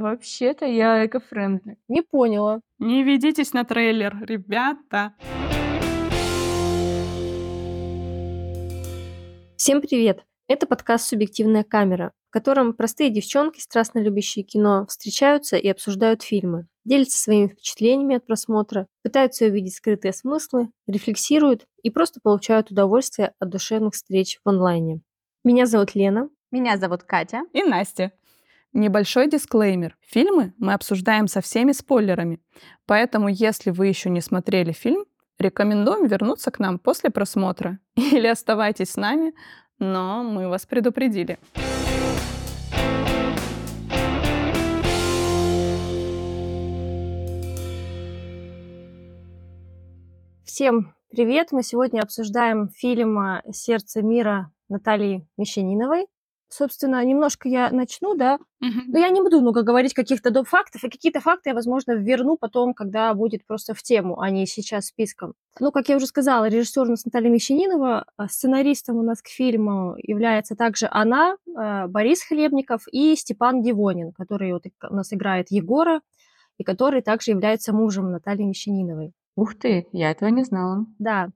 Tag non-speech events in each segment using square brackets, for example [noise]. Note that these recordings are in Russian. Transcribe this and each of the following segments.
Вообще-то я эко-френдли. Не поняла. Не ведитесь на трейлер, ребята. Всем привет! Это подкаст «Субъективная камера», в котором простые девчонки, страстно любящие кино, встречаются и обсуждают фильмы, делятся своими впечатлениями от просмотра, пытаются увидеть скрытые смыслы, рефлексируют и просто получают удовольствие от душевных встреч в онлайне. Меня зовут Лена. Меня зовут Катя. И Настя. Небольшой дисклеймер. Фильмы мы обсуждаем со всеми спойлерами. Поэтому, если вы еще не смотрели фильм, рекомендуем вернуться к нам после просмотра. [laughs] Или оставайтесь с нами, но мы вас предупредили. Всем привет! Мы сегодня обсуждаем фильм «Сердце мира» Натальи Мещаниновой собственно, немножко я начну, да, Мгм. но я не буду много говорить каких-то доп. фактов, и какие-то факты я, возможно, верну потом, когда будет просто в тему, а не сейчас списком. Ну, как я уже сказала, режиссер у нас Наталья Мещанинова, а сценаристом у нас к фильму является также она, э, Борис Хлебников и Степан Дивонин, который вот у нас играет Егора, и который также является мужем Натальи Мещаниновой. Ух ты, я этого не знала. Да.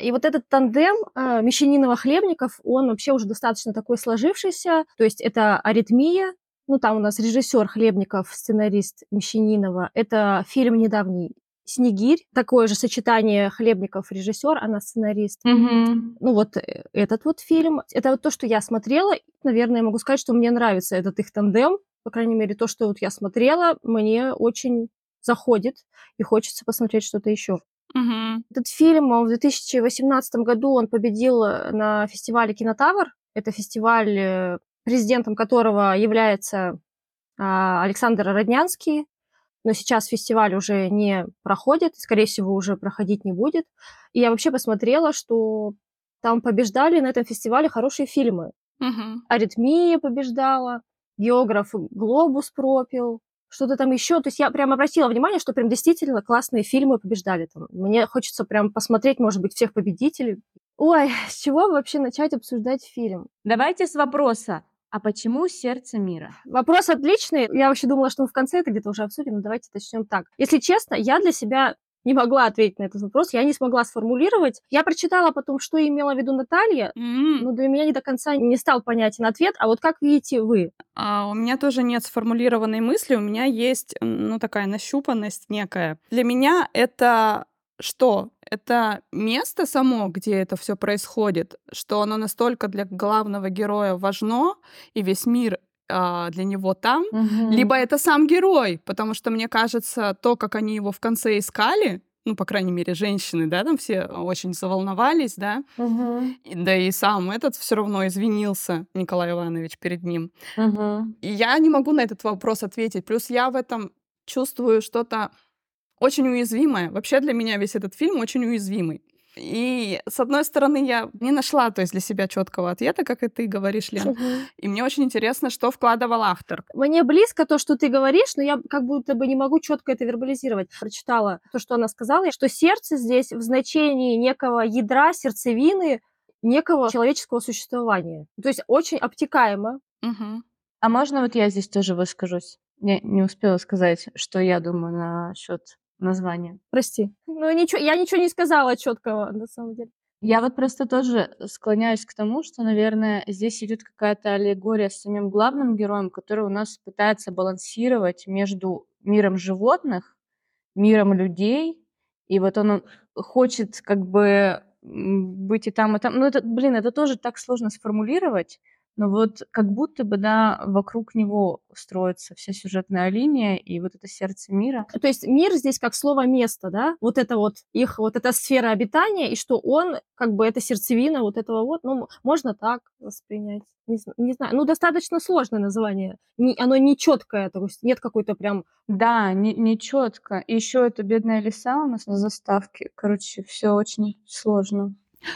И вот этот тандем э, Мещанинова-Хлебников, он вообще уже достаточно такой сложившийся. То есть это «Аритмия», ну, там у нас режиссер Хлебников, сценарист Мещанинова. Это фильм недавний «Снегирь». Такое же сочетание Хлебников режиссер, она сценарист. Мгм. Ну, вот э, этот вот фильм. Это вот то, что я смотрела. Наверное, я могу сказать, что мне нравится этот их тандем. По крайней мере, то, что вот я смотрела, мне очень заходит. И хочется посмотреть что-то еще. Мгм. Этот фильм в 2018 году он победил э, на фестивале «Кинотавр». Это фестиваль, э, президентом которого является а, Александр Роднянский. Но сейчас фестиваль уже не проходит, скорее всего, уже проходить не будет. И я вообще посмотрела, что там побеждали на этом фестивале хорошие фильмы. Мгм. «Аритмия» побеждала, «Географ Глобус» пропил, что-то там еще. То есть я прям обратила внимание, что прям действительно классные фильмы побеждали там. Мне хочется прям посмотреть, может быть, всех победителей. Ой, [laughs] с чего вообще начать обсуждать фильм? Давайте с вопроса. А почему сердце мира? Вопрос отличный. Я вообще думала, что мы в конце это где-то уже обсудим, но давайте начнем так. Если честно, я для себя не могла ответить на этот вопрос, я не смогла сформулировать. Я прочитала потом, что имела в виду Наталья, М. но для меня не до конца не стал понятен ответ. А вот как видите вы? А, у меня тоже нет сформулированной мысли, у меня есть, ну, такая нащупанность некая. Для меня это что? Это место само, где это все происходит, что оно настолько для главного героя важно, и весь мир а, для него там, либо это сам герой, потому что мне кажется, то, как они его в конце искали, ну, по крайней мере, женщины, да, там все очень заволновались, да, Мгм. и- да и сам этот все равно извинился, Николай Иванович, перед ним. Мгм. И я не могу на этот вопрос ответить. Плюс я в этом чувствую что-то очень уязвимое. Вообще для меня весь этот фильм очень уязвимый. И с одной стороны, я не нашла, то есть для себя четкого ответа, как и ты говоришь, Лен. И мне очень интересно, что вкладывал автор. Мне близко то, что ты говоришь, но я как будто бы не могу четко это вербализировать. Прочитала то, что она сказала, что сердце здесь в значении некого ядра, сердцевины, некого человеческого существования. То есть очень обтекаемо. Мгм. А можно вот я здесь тоже выскажусь? Я не успела сказать, что я думаю насчет названия. Прости. Ну, ничего, я ничего не сказала четкого, на самом деле. Я вот просто тоже склоняюсь к тому, что, наверное, здесь идет какая-то аллегория с самим главным героем, который у нас пытается балансировать между миром животных, миром людей, и вот он хочет как бы быть и там, и там. Ну, это, блин, это тоже так сложно сформулировать, но вот как будто бы, да, вокруг него строится вся сюжетная линия и вот это сердце мира. То есть мир здесь как слово место, да? Вот это вот их, вот эта сфера обитания, и что он, как бы, это сердцевина вот этого вот, ну, можно так воспринять. Не, не знаю, ну, достаточно сложное название. Не- оно не четкое, то есть нет какой-то прям Да, не, не четко. И еще это бедная лиса у нас на заставке. Короче, все очень сложно.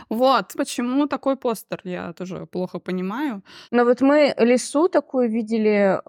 Вот, почему такой постер, я тоже плохо понимаю. Но вот мы лису такую видели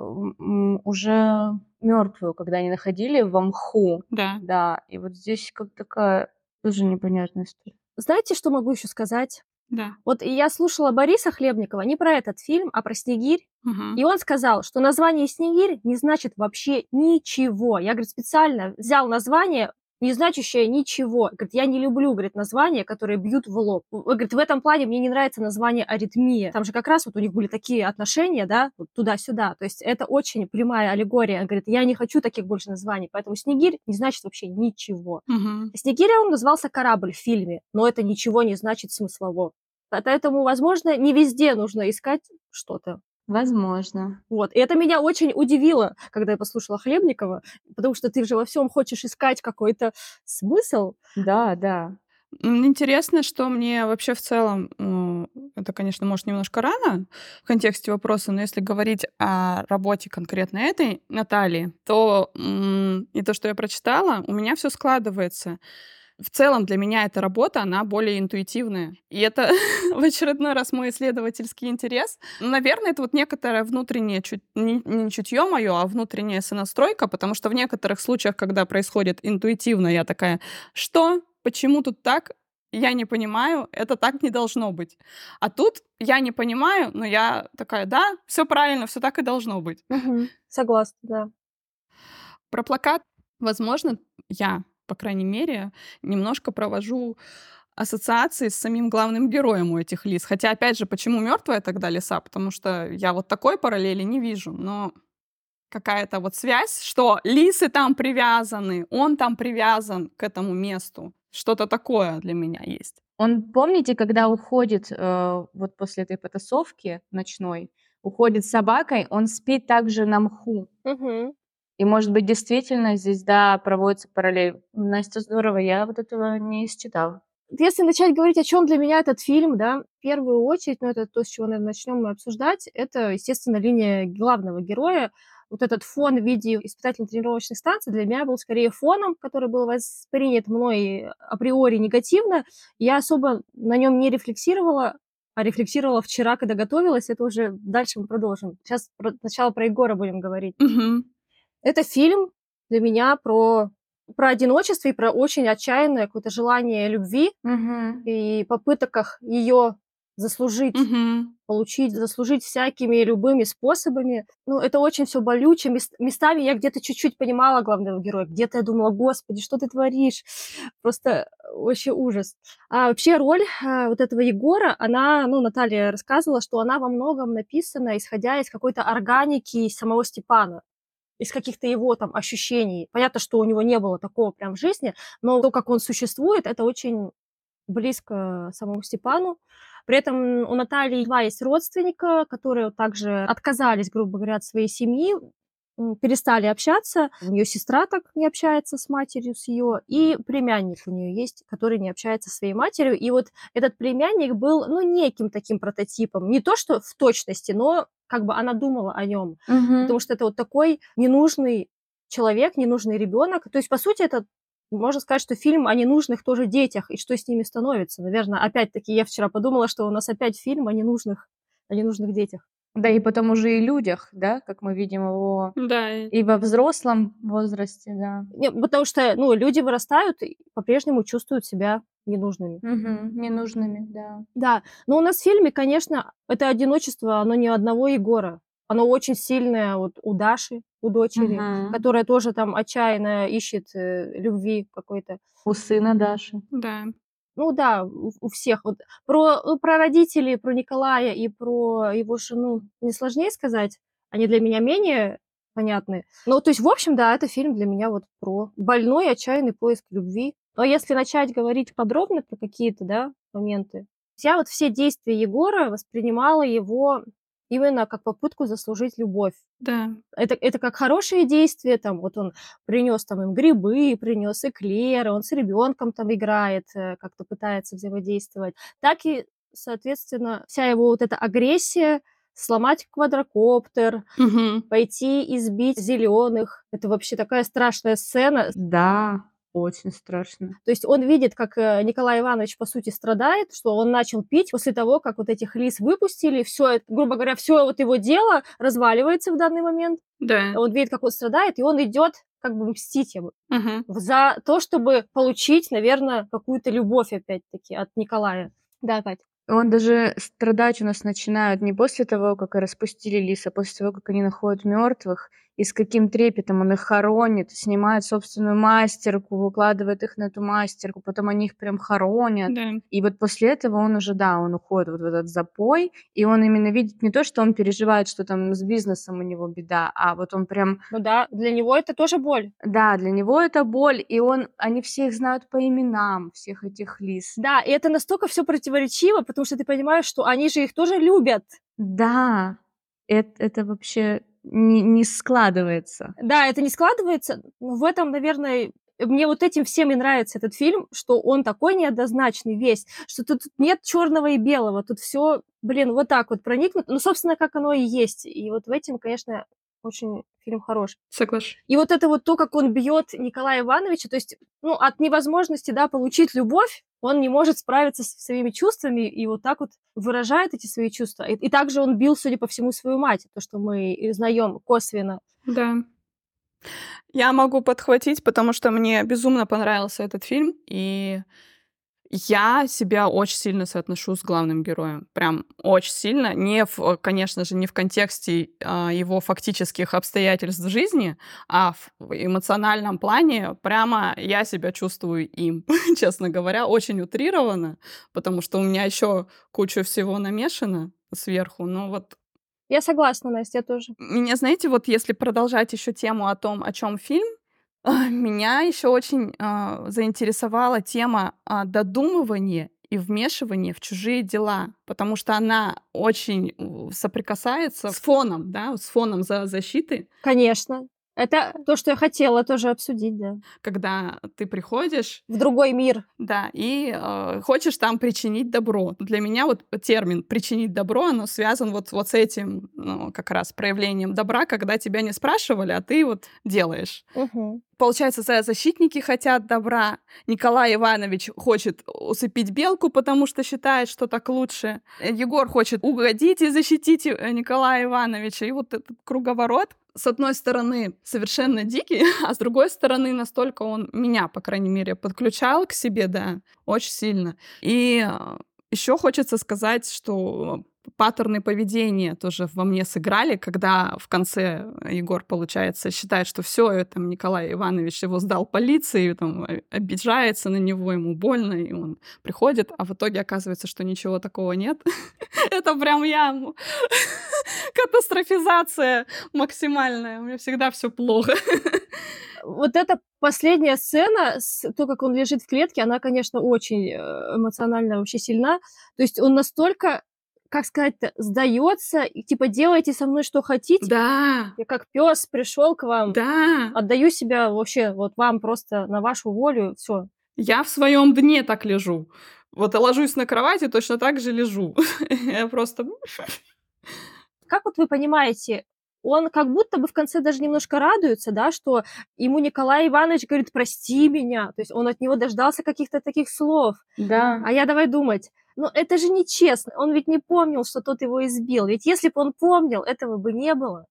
уже мертвую, когда они находили в мху. Да. Да, и вот здесь как такая тоже непонятная история. Знаете, что могу еще сказать? Да. Вот я слушала Бориса Хлебникова не про этот фильм, а про «Снегирь». Мгм. И он сказал, что название «Снегирь» не значит вообще ничего. Я, говорит, специально взял название, не значащее ничего. Говорит, я не люблю, говорит, названия, которые бьют в лоб. Говорит, в этом плане мне не нравится название «Аритмия». Там же как раз вот у них были такие отношения, да, вот туда-сюда. То есть это очень прямая аллегория. Говорит, я не хочу таких больше названий. Поэтому «Снегирь» не значит вообще ничего. Мгм. Снегиря он назывался корабль в фильме, но это ничего не значит смыслово. Поэтому, возможно, не везде нужно искать что-то. Возможно. Вот. И это меня очень удивило, когда я послушала Хлебникова, потому что ты же во всем хочешь искать какой-то смысл. Да, да. Интересно, что мне вообще в целом, ну, это, конечно, может, немножко рано в контексте вопроса, но если говорить о работе конкретно этой Натальи, то и то, что я прочитала, у меня все складывается. В целом для меня эта работа, она более интуитивная. И это [laughs] в очередной раз мой исследовательский интерес. Ну, Наверное, это вот некоторое внутреннее, чуть, не, не чутье мое, а внутренняя сонастройка, потому что в некоторых случаях, когда происходит интуитивно, я такая, что? Почему тут так? Я не понимаю, это так не должно быть. А тут я не понимаю, но я такая, да, все правильно, все так и должно быть. Согласна, да. Про плакат, возможно, я, по крайней мере, немножко провожу ассоциации с самим главным героем у этих лис. Хотя, опять же, почему мертвая тогда лиса? Потому что я вот такой параллели не вижу. Но какая-то вот связь, что лисы там привязаны, он там привязан к этому месту. Что-то такое для меня есть. Он, помните, когда уходит э, вот после этой потасовки ночной, уходит с собакой, он спит также на мху. Мгм. И, может быть, действительно здесь, да, проводится параллель. Настя, здорово, я вот этого не считала. Если начать говорить, о чем для меня этот фильм, да, в первую очередь, ну, это то, с чего, наверное, начнем мы обсуждать, это, естественно, линия главного героя. Вот этот фон в виде испытательно-тренировочных станций для меня был скорее фоном, который был воспринят мной априори негативно. Я особо на нем не рефлексировала, а рефлексировала вчера, когда готовилась. Это уже дальше мы продолжим. Сейчас про- сначала про Егора будем говорить. Мгм. Это фильм для меня про, про одиночество и про очень отчаянное какое-то желание любви Мгм. и попытках ее заслужить, Мгм. получить, заслужить всякими любыми способами. Ну, это очень все болюче. Мес- местами я где-то чуть-чуть понимала главного героя, где-то я думала, господи, что ты творишь? [sniffs] Просто вообще ужас. А вообще роль а, вот этого Егора, она, ну, Наталья рассказывала, что она во многом написана, исходя из какой-то органики самого Степана из каких-то его там ощущений. Понятно, что у него не было такого прям в жизни, но то, как он существует, это очень близко самому Степану. При этом у Натальи два есть родственника, которые также отказались, грубо говоря, от своей семьи, перестали общаться. У нее сестра так не общается с матерью, с ее, и племянник у нее есть, который не общается со своей матерью. И вот этот племянник был, ну, неким таким прототипом. Не то, что в точности, но как бы она думала о нем Мгм. потому что это вот такой ненужный человек, ненужный ребенок. То есть, по сути, это можно сказать, что фильм о ненужных тоже детях и что с ними становится. Наверное, опять-таки, я вчера подумала, что у нас опять фильм о ненужных, о ненужных детях. Да, и потом уже и людях, да, как мы видим его Да, и- во взрослом возрасте, да. Не, потому что, ну, люди вырастают и по-прежнему чувствуют себя ненужными. Мгм. Ненужными, да. Да, но у нас в фильме, конечно, это одиночество, оно не одного Егора. Оно очень сильное вот у Даши, у дочери, Мгм. которая тоже там отчаянно ищет э, любви какой-то. У сына Даши. да. Ну да, у, всех. Вот про, ну, про родителей, про Николая и про его жену не сложнее сказать. Они для меня менее понятны. Ну, то есть, в общем, да, это фильм для меня вот про больной, отчаянный поиск любви. Но если начать говорить подробно про какие-то, да, моменты, я вот все действия Егора воспринимала его именно как попытку заслужить любовь. Да. Это, это как хорошие действия, там, вот он принес там им грибы, принес эклеры, он с ребенком там играет, э, как-то пытается взаимодействовать. Так и, соответственно, вся его вот эта агрессия, сломать квадрокоптер, Мгм. пойти избить зеленых. Это вообще такая страшная сцена. Да, очень страшно. То есть он видит, как э, Николай Иванович, по сути, страдает, что он начал пить после того, как вот этих лис выпустили. Все, грубо говоря, все вот его дело разваливается в данный момент. Да. Он видит, как он страдает, и он идет как бы мстить ему Мгм. за то, чтобы получить, наверное, какую-то любовь опять-таки от Николая. Да, Кать. Он даже страдать у нас начинают не после того, как распустили лис, а после того, как они находят мертвых, и с каким трепетом он их хоронит, снимает собственную мастерку, выкладывает их на эту мастерку, потом они их прям хоронят. Да. И вот после этого он уже, да, он уходит вот в этот запой, и он именно видит не то, что он переживает, что там с бизнесом у него беда, а вот он прям, Ну да, для него это тоже боль. да, для него это боль, и он, они все их знают по именам, всех этих лис. Да, и это настолько все противоречиво, потому что ты понимаешь, что они же их тоже любят. Да, это, это вообще не, не складывается. Да, это не складывается, но в этом, наверное, мне вот этим всем и нравится этот фильм, что он такой неоднозначный весь, что тут нет черного и белого, тут все, блин, вот так вот проникнут, ну, собственно, как оно и есть. И вот в этом, конечно, очень фильм хорош. Соглашусь. И вот это вот то, как он бьет Николая Ивановича, то есть, ну, от невозможности, да, получить любовь, он не может справиться со своими чувствами и вот так вот выражает эти свои чувства. И, и также он бил, судя по всему, свою мать, то, что мы знаем косвенно. Да. Я могу подхватить, потому что мне безумно понравился этот фильм, и я себя очень сильно соотношу с главным героем. Прям очень сильно. Не в, конечно же, не в контексте а, его фактических обстоятельств жизни, а в эмоциональном плане прямо я себя чувствую им, [laughs] честно говоря, очень утрированно, потому что у меня еще куча всего намешано сверху. Но вот Я согласна, Настя, я тоже. меня, знаете, вот если продолжать еще тему о том, о чем фильм, меня еще очень а, заинтересовала тема а, додумывания и вмешивания в чужие дела, потому что она очень соприкасается с фоном, да, с фоном за защиты, Конечно. Это то, что я хотела тоже обсудить, да. когда ты приходишь, В другой мир. да, и э, хочешь там причинить добро. Для меня вот термин «причинить добро», оно связан вот, вот с этим ну, как раз проявлением добра, когда тебя не спрашивали, а ты вот делаешь. Мгм. Получается, за- защитники хотят добра. Николай Иванович хочет усыпить белку, потому что считает, что так лучше. Э, Егор хочет угодить и защитить э, Николая Ивановича. И вот этот круговорот, с одной стороны, совершенно дикий, [laughs] а с другой стороны, настолько он меня, по крайней мере, подключал к себе, да, очень сильно. И еще хочется сказать, что паттерны поведения тоже во мне сыграли, когда в конце Егор, получается, считает, что все, там Николай Иванович его сдал полиции, там, обижается на него, ему больно, и он приходит, а в итоге оказывается, что ничего такого нет. [laughs] Это прям я. [laughs] Катастрофизация максимальная. У меня всегда все плохо. [laughs] Вот эта последняя сцена, то, как он лежит в клетке, она, конечно, очень э, эмоционально вообще сильна. То есть он настолько, как сказать-то, сдается, и типа делайте со мной что хотите. Да, Я как пес пришел к вам, да. отдаю себя вообще вот вам просто на вашу волю, все. Я в своем дне так лежу. Вот ложусь на кровати, точно так же лежу. [laughs] Я просто... [laughs] Как вот вы понимаете, он как будто бы в конце даже немножко радуется, да, что ему Николай Иванович говорит, прости меня, то есть он от него дождался каких-то таких слов. Да. А я давай думать, ну это же нечестно, он ведь не помнил, что тот его избил, ведь если бы он помнил, этого бы не было,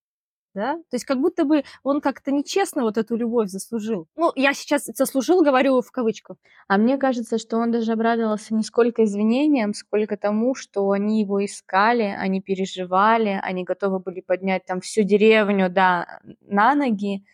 да? То есть как будто бы он как-то нечестно вот эту любовь заслужил. Ну, я сейчас заслужил, говорю в кавычках. А мне кажется, что он даже обрадовался не сколько извинениям, сколько тому, что они его искали, они переживали, они готовы были поднять там всю деревню, да, на ноги.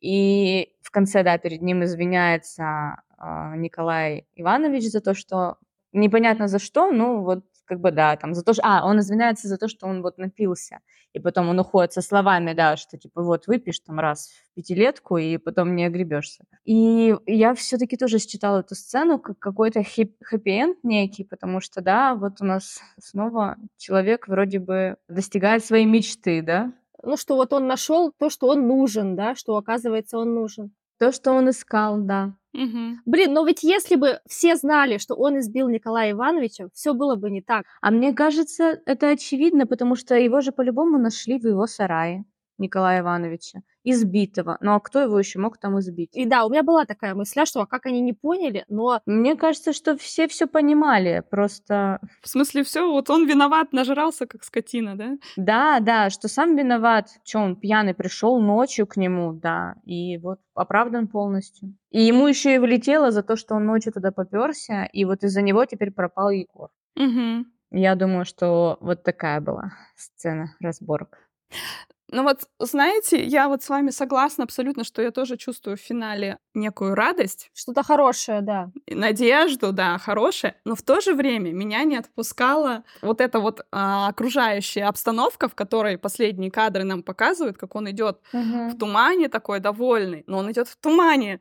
И в конце, да, перед ним извиняется а, Николай Иванович за то, что непонятно за что, ну вот как бы да, там за то, что... А, он извиняется за то, что он вот напился. И потом он уходит со словами, да, что типа вот выпьешь там раз в пятилетку, и потом не огребешься. И я все-таки тоже считала эту сцену как какой-то хэп- хэппи-энд некий, потому что, да, вот у нас снова человек вроде бы достигает своей мечты, да, Ну, что вот он нашел то, что он нужен, да, что оказывается он нужен. То, что он искал, да. Мгм. Блин, но ведь если бы все знали, что он избил Николая Ивановича, все было бы не так. А мне кажется, это очевидно, потому что его же по-любому нашли в его сарае, Николая Ивановича, избитого. Ну а кто его еще мог там избить? И да, у меня была такая мысля, что а как они не поняли, но Мне кажется, что все все понимали, просто В смысле, все, вот он виноват, нажрался, как скотина, да? да, да, что сам виноват, что он пьяный пришел ночью к нему, да, и вот оправдан полностью. И ему еще и влетело за то, что он ночью туда поперся, и вот из-за него теперь пропал Егор. Мгм. Я думаю, что вот такая была сцена разборок. Ну вот, знаете, я вот с вами согласна абсолютно, что я тоже чувствую в финале некую радость. Что-то хорошее, да. Надежду, да, хорошее. Но в то же время меня не отпускала вот эта вот а, окружающая обстановка, в которой последние кадры нам показывают, как он идет Мгм. в тумане такой довольный, но он идет в тумане.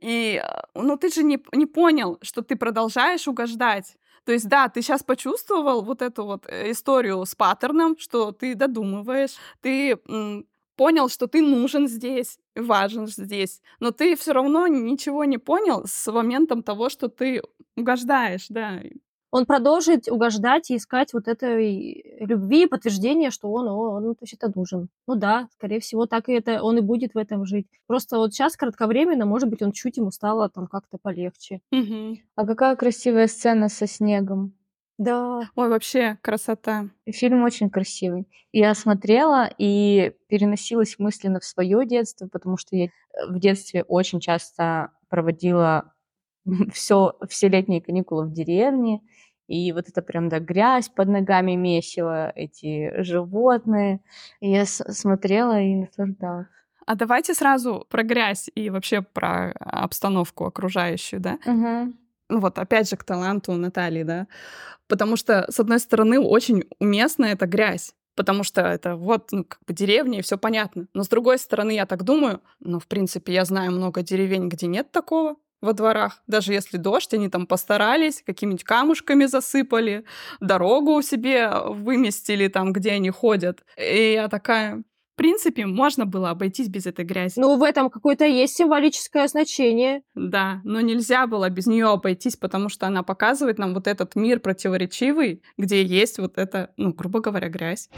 И, а, ну, ты же не, не понял, что ты продолжаешь угождать. То есть, да, ты сейчас почувствовал вот эту вот э, историю с паттерном, что ты додумываешь, ты м, понял, что ты нужен здесь, важен здесь, но ты все равно ничего не понял с моментом того, что ты угождаешь, да. Он продолжит угождать и искать вот этой любви, подтверждения, что он, о, он вообще-то нужен. Ну да, скорее всего, так и это он и будет в этом жить. Просто вот сейчас кратковременно, может быть, он чуть ему стало там как-то полегче. Мгм. А какая красивая сцена со снегом. Да. Ой, вообще красота. Фильм очень красивый. Я смотрела и переносилась мысленно в свое детство, потому что я э, в детстве очень часто проводила [laughs] все, все летние каникулы в деревне. И вот это прям, да, грязь под ногами месила, эти животные. И я смотрела и наслаждалась. А давайте сразу про грязь и вообще про обстановку окружающую, да? Мгм. ну вот опять же к таланту Натальи, да, потому что, с одной стороны, очень уместна эта грязь, потому что это вот, ну, как бы деревня, и все понятно. Но с другой стороны, я так думаю, ну, в принципе, я знаю много деревень, где нет такого во дворах. Даже если дождь, они там постарались, какими-нибудь камушками засыпали, дорогу себе выместили там, где они ходят. И я такая, в принципе, можно было обойтись без этой грязи. Ну, в этом какое-то есть символическое значение. Да, но нельзя было без нее обойтись, потому что она показывает нам вот этот мир противоречивый, где есть вот эта, ну, грубо говоря, грязь.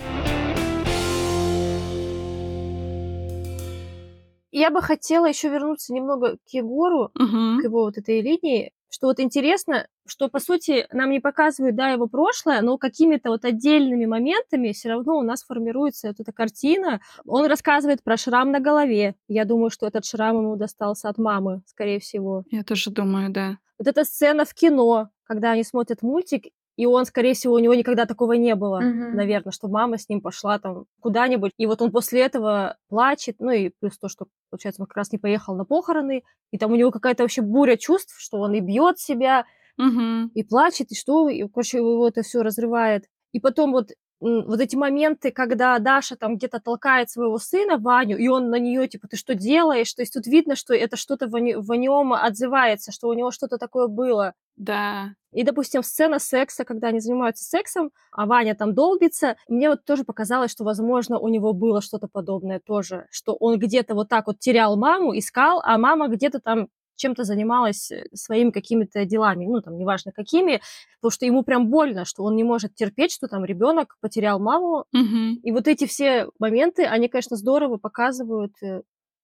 Я бы хотела еще вернуться немного к Егору, Мгм. к его вот этой линии, что вот интересно, что, по сути, нам не показывают, да, его прошлое, но какими-то вот отдельными моментами все равно у нас формируется вот эта картина. Он рассказывает про шрам на голове. Я думаю, что этот шрам ему достался от мамы, скорее всего. Я тоже думаю, да. Вот эта сцена в кино, когда они смотрят мультик, и он, скорее всего, у него никогда такого не было, Мгм. наверное, что мама с ним пошла там куда-нибудь, и вот он после этого плачет, ну и плюс то, что, получается, он как раз не поехал на похороны, и там у него какая-то вообще буря чувств, что он и бьет себя, Мгм. и плачет, и что, и, короче, его это все разрывает. И потом вот вот эти моменты, когда Даша там где-то толкает своего сына, Ваню, и он на нее, типа, ты что делаешь? То есть тут видно, что это что-то в, не- в нем отзывается, что у него что-то такое было. Да. И, допустим, сцена секса, когда они занимаются сексом, а Ваня там долбится, мне вот тоже показалось, что, возможно, у него было что-то подобное тоже, что он где-то вот так вот терял маму, искал, а мама где-то там чем-то занималась э, своими какими-то делами, ну, там, неважно какими, потому что ему прям больно, что он не может терпеть, что там ребенок потерял маму. Мгм. И вот эти все моменты, они, конечно, здорово показывают э,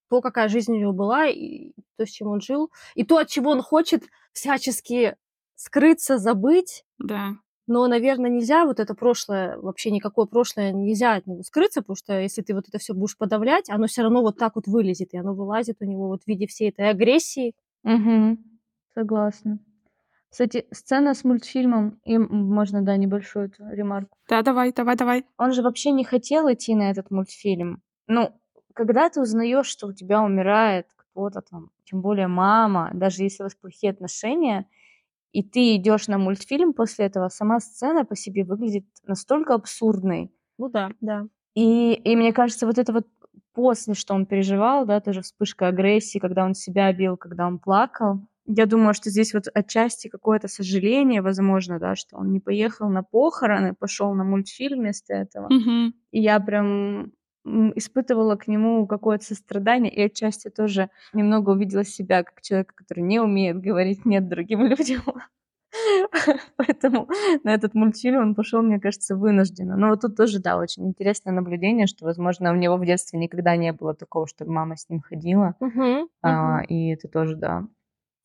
то, какая жизнь у него была, и то, с чем он жил, и то, от чего он хочет всячески скрыться, забыть. Да. Но, наверное, нельзя вот это прошлое, вообще никакое прошлое нельзя от него скрыться, потому что если ты вот это все будешь подавлять, оно все равно вот так вот вылезет, и оно вылазит у него вот в виде всей этой агрессии. Мгм. Согласна. Кстати, сцена с мультфильмом, и можно, да, небольшую эту ремарку. Да, давай, давай, давай. Он же вообще не хотел идти на этот мультфильм. Ну, когда ты узнаешь, что у тебя умирает кто-то там, тем более мама, даже если у вас плохие отношения, и ты идешь на мультфильм после этого, сама сцена по себе выглядит настолько абсурдной. Ну да, да. И, и мне кажется, вот это вот после, что он переживал, да, тоже вспышка агрессии, когда он себя бил, когда он плакал. Я думаю, что здесь вот отчасти какое-то сожаление, возможно, да, что он не поехал на похороны, пошел на мультфильм вместо этого. Мгм. И я прям испытывала к нему какое-то сострадание, и отчасти тоже немного увидела себя как человека, который не умеет говорить нет другим [laughs] людям. Поэтому на этот мультфильм он пошел, мне кажется, вынужденно. Но вот тут тоже, да, очень интересное наблюдение, что, возможно, у него в детстве никогда не было такого, чтобы мама с ним ходила. А, и это тоже, да,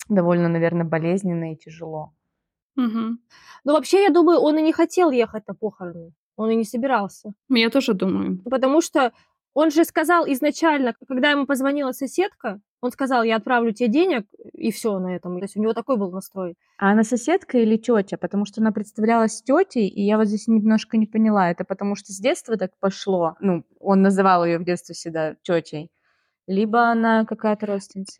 довольно, наверное, болезненно и тяжело. Мгм. Ну, вообще, я думаю, он и не хотел ехать на похороны. Он и не собирался. Я тоже думаю. Ну, Потому что Он же сказал изначально, когда ему позвонила соседка, он сказал, я отправлю тебе денег, и все на этом. То есть у него такой был настрой. А она соседка или тетя? Потому что она представлялась тетей, и я вот здесь немножко не поняла. Это потому что с детства так пошло? Ну, он называл ее в детстве всегда тетей. Либо она какая-то родственница.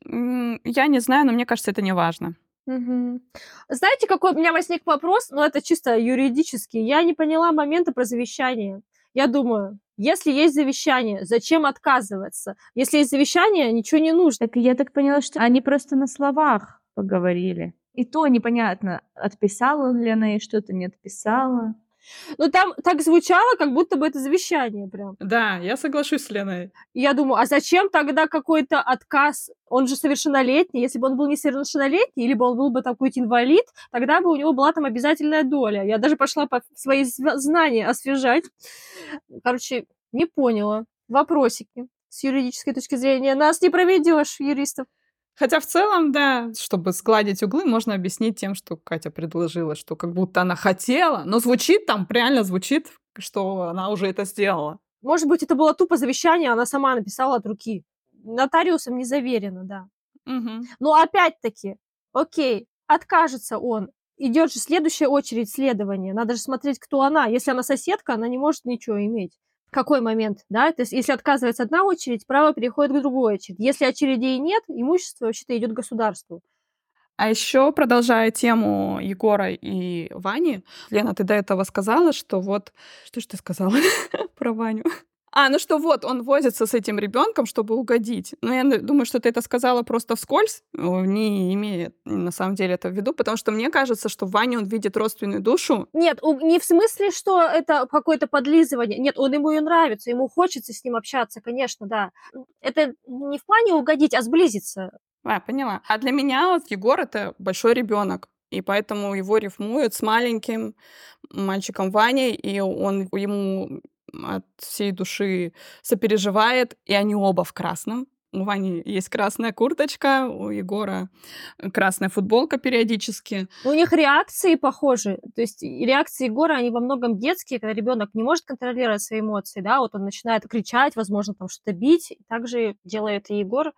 Я не знаю, но мне кажется, это не важно. Мгм. Знаете, какой у меня возник вопрос? Ну, это чисто юридический. Я не поняла момента про завещание. Я думаю, если есть завещание, зачем отказываться? Если есть завещание, ничего не нужно. Так я так поняла, что они просто на словах поговорили. И то непонятно, отписала ли она ей что-то, не отписала. Ну, там так звучало, как будто бы это завещание прям. Да, я соглашусь с Леной. Я думаю, а зачем тогда какой-то отказ? Он же совершеннолетний. Если бы он был несовершеннолетний, либо он был бы там какой-то инвалид, тогда бы у него была там обязательная доля. Я даже пошла по свои знания освежать. Короче, не поняла. Вопросики. С юридической точки зрения нас не проведешь, юристов. Хотя в целом, да, чтобы сгладить углы, можно объяснить тем, что Катя предложила, что как будто она хотела, но звучит там, реально звучит, что она уже это сделала. Может быть, это было тупо завещание, она сама написала от руки. Нотариусом не заверено, да. Мгм. Но опять-таки, окей, откажется он. Идет же следующая очередь следования. Надо же смотреть, кто она. Если она соседка, она не может ничего иметь. Какой момент, да? То есть, если отказывается одна очередь, право переходит к другой очереди. Если очередей нет, имущество вообще-то идет государству. А еще, продолжая тему Егора и Вани, Лена, ты до этого сказала, что вот... Что ж ты сказала [laughs] про Ваню? А, ну что вот, он возится с этим ребенком, чтобы угодить. Но я н- думаю, что ты это сказала просто вскользь, не имея на самом деле это в виду, потому что мне кажется, что в Ване он видит родственную душу. Нет, не в смысле, что это какое-то подлизывание. Нет, он ему и нравится, ему хочется с ним общаться, конечно, да. Это не в плане угодить, а сблизиться. А, поняла. А для меня вот Егор это большой ребенок. И поэтому его рифмуют с маленьким мальчиком Ваней, и он ему от всей души сопереживает, и они оба в красном. У Вани есть красная курточка, у Егора красная футболка периодически. Но у них реакции похожи. То есть реакции Егора, они во многом детские, когда ребенок не может контролировать свои эмоции, да, вот он начинает кричать, возможно, там что-то бить. Так же делает и Егор.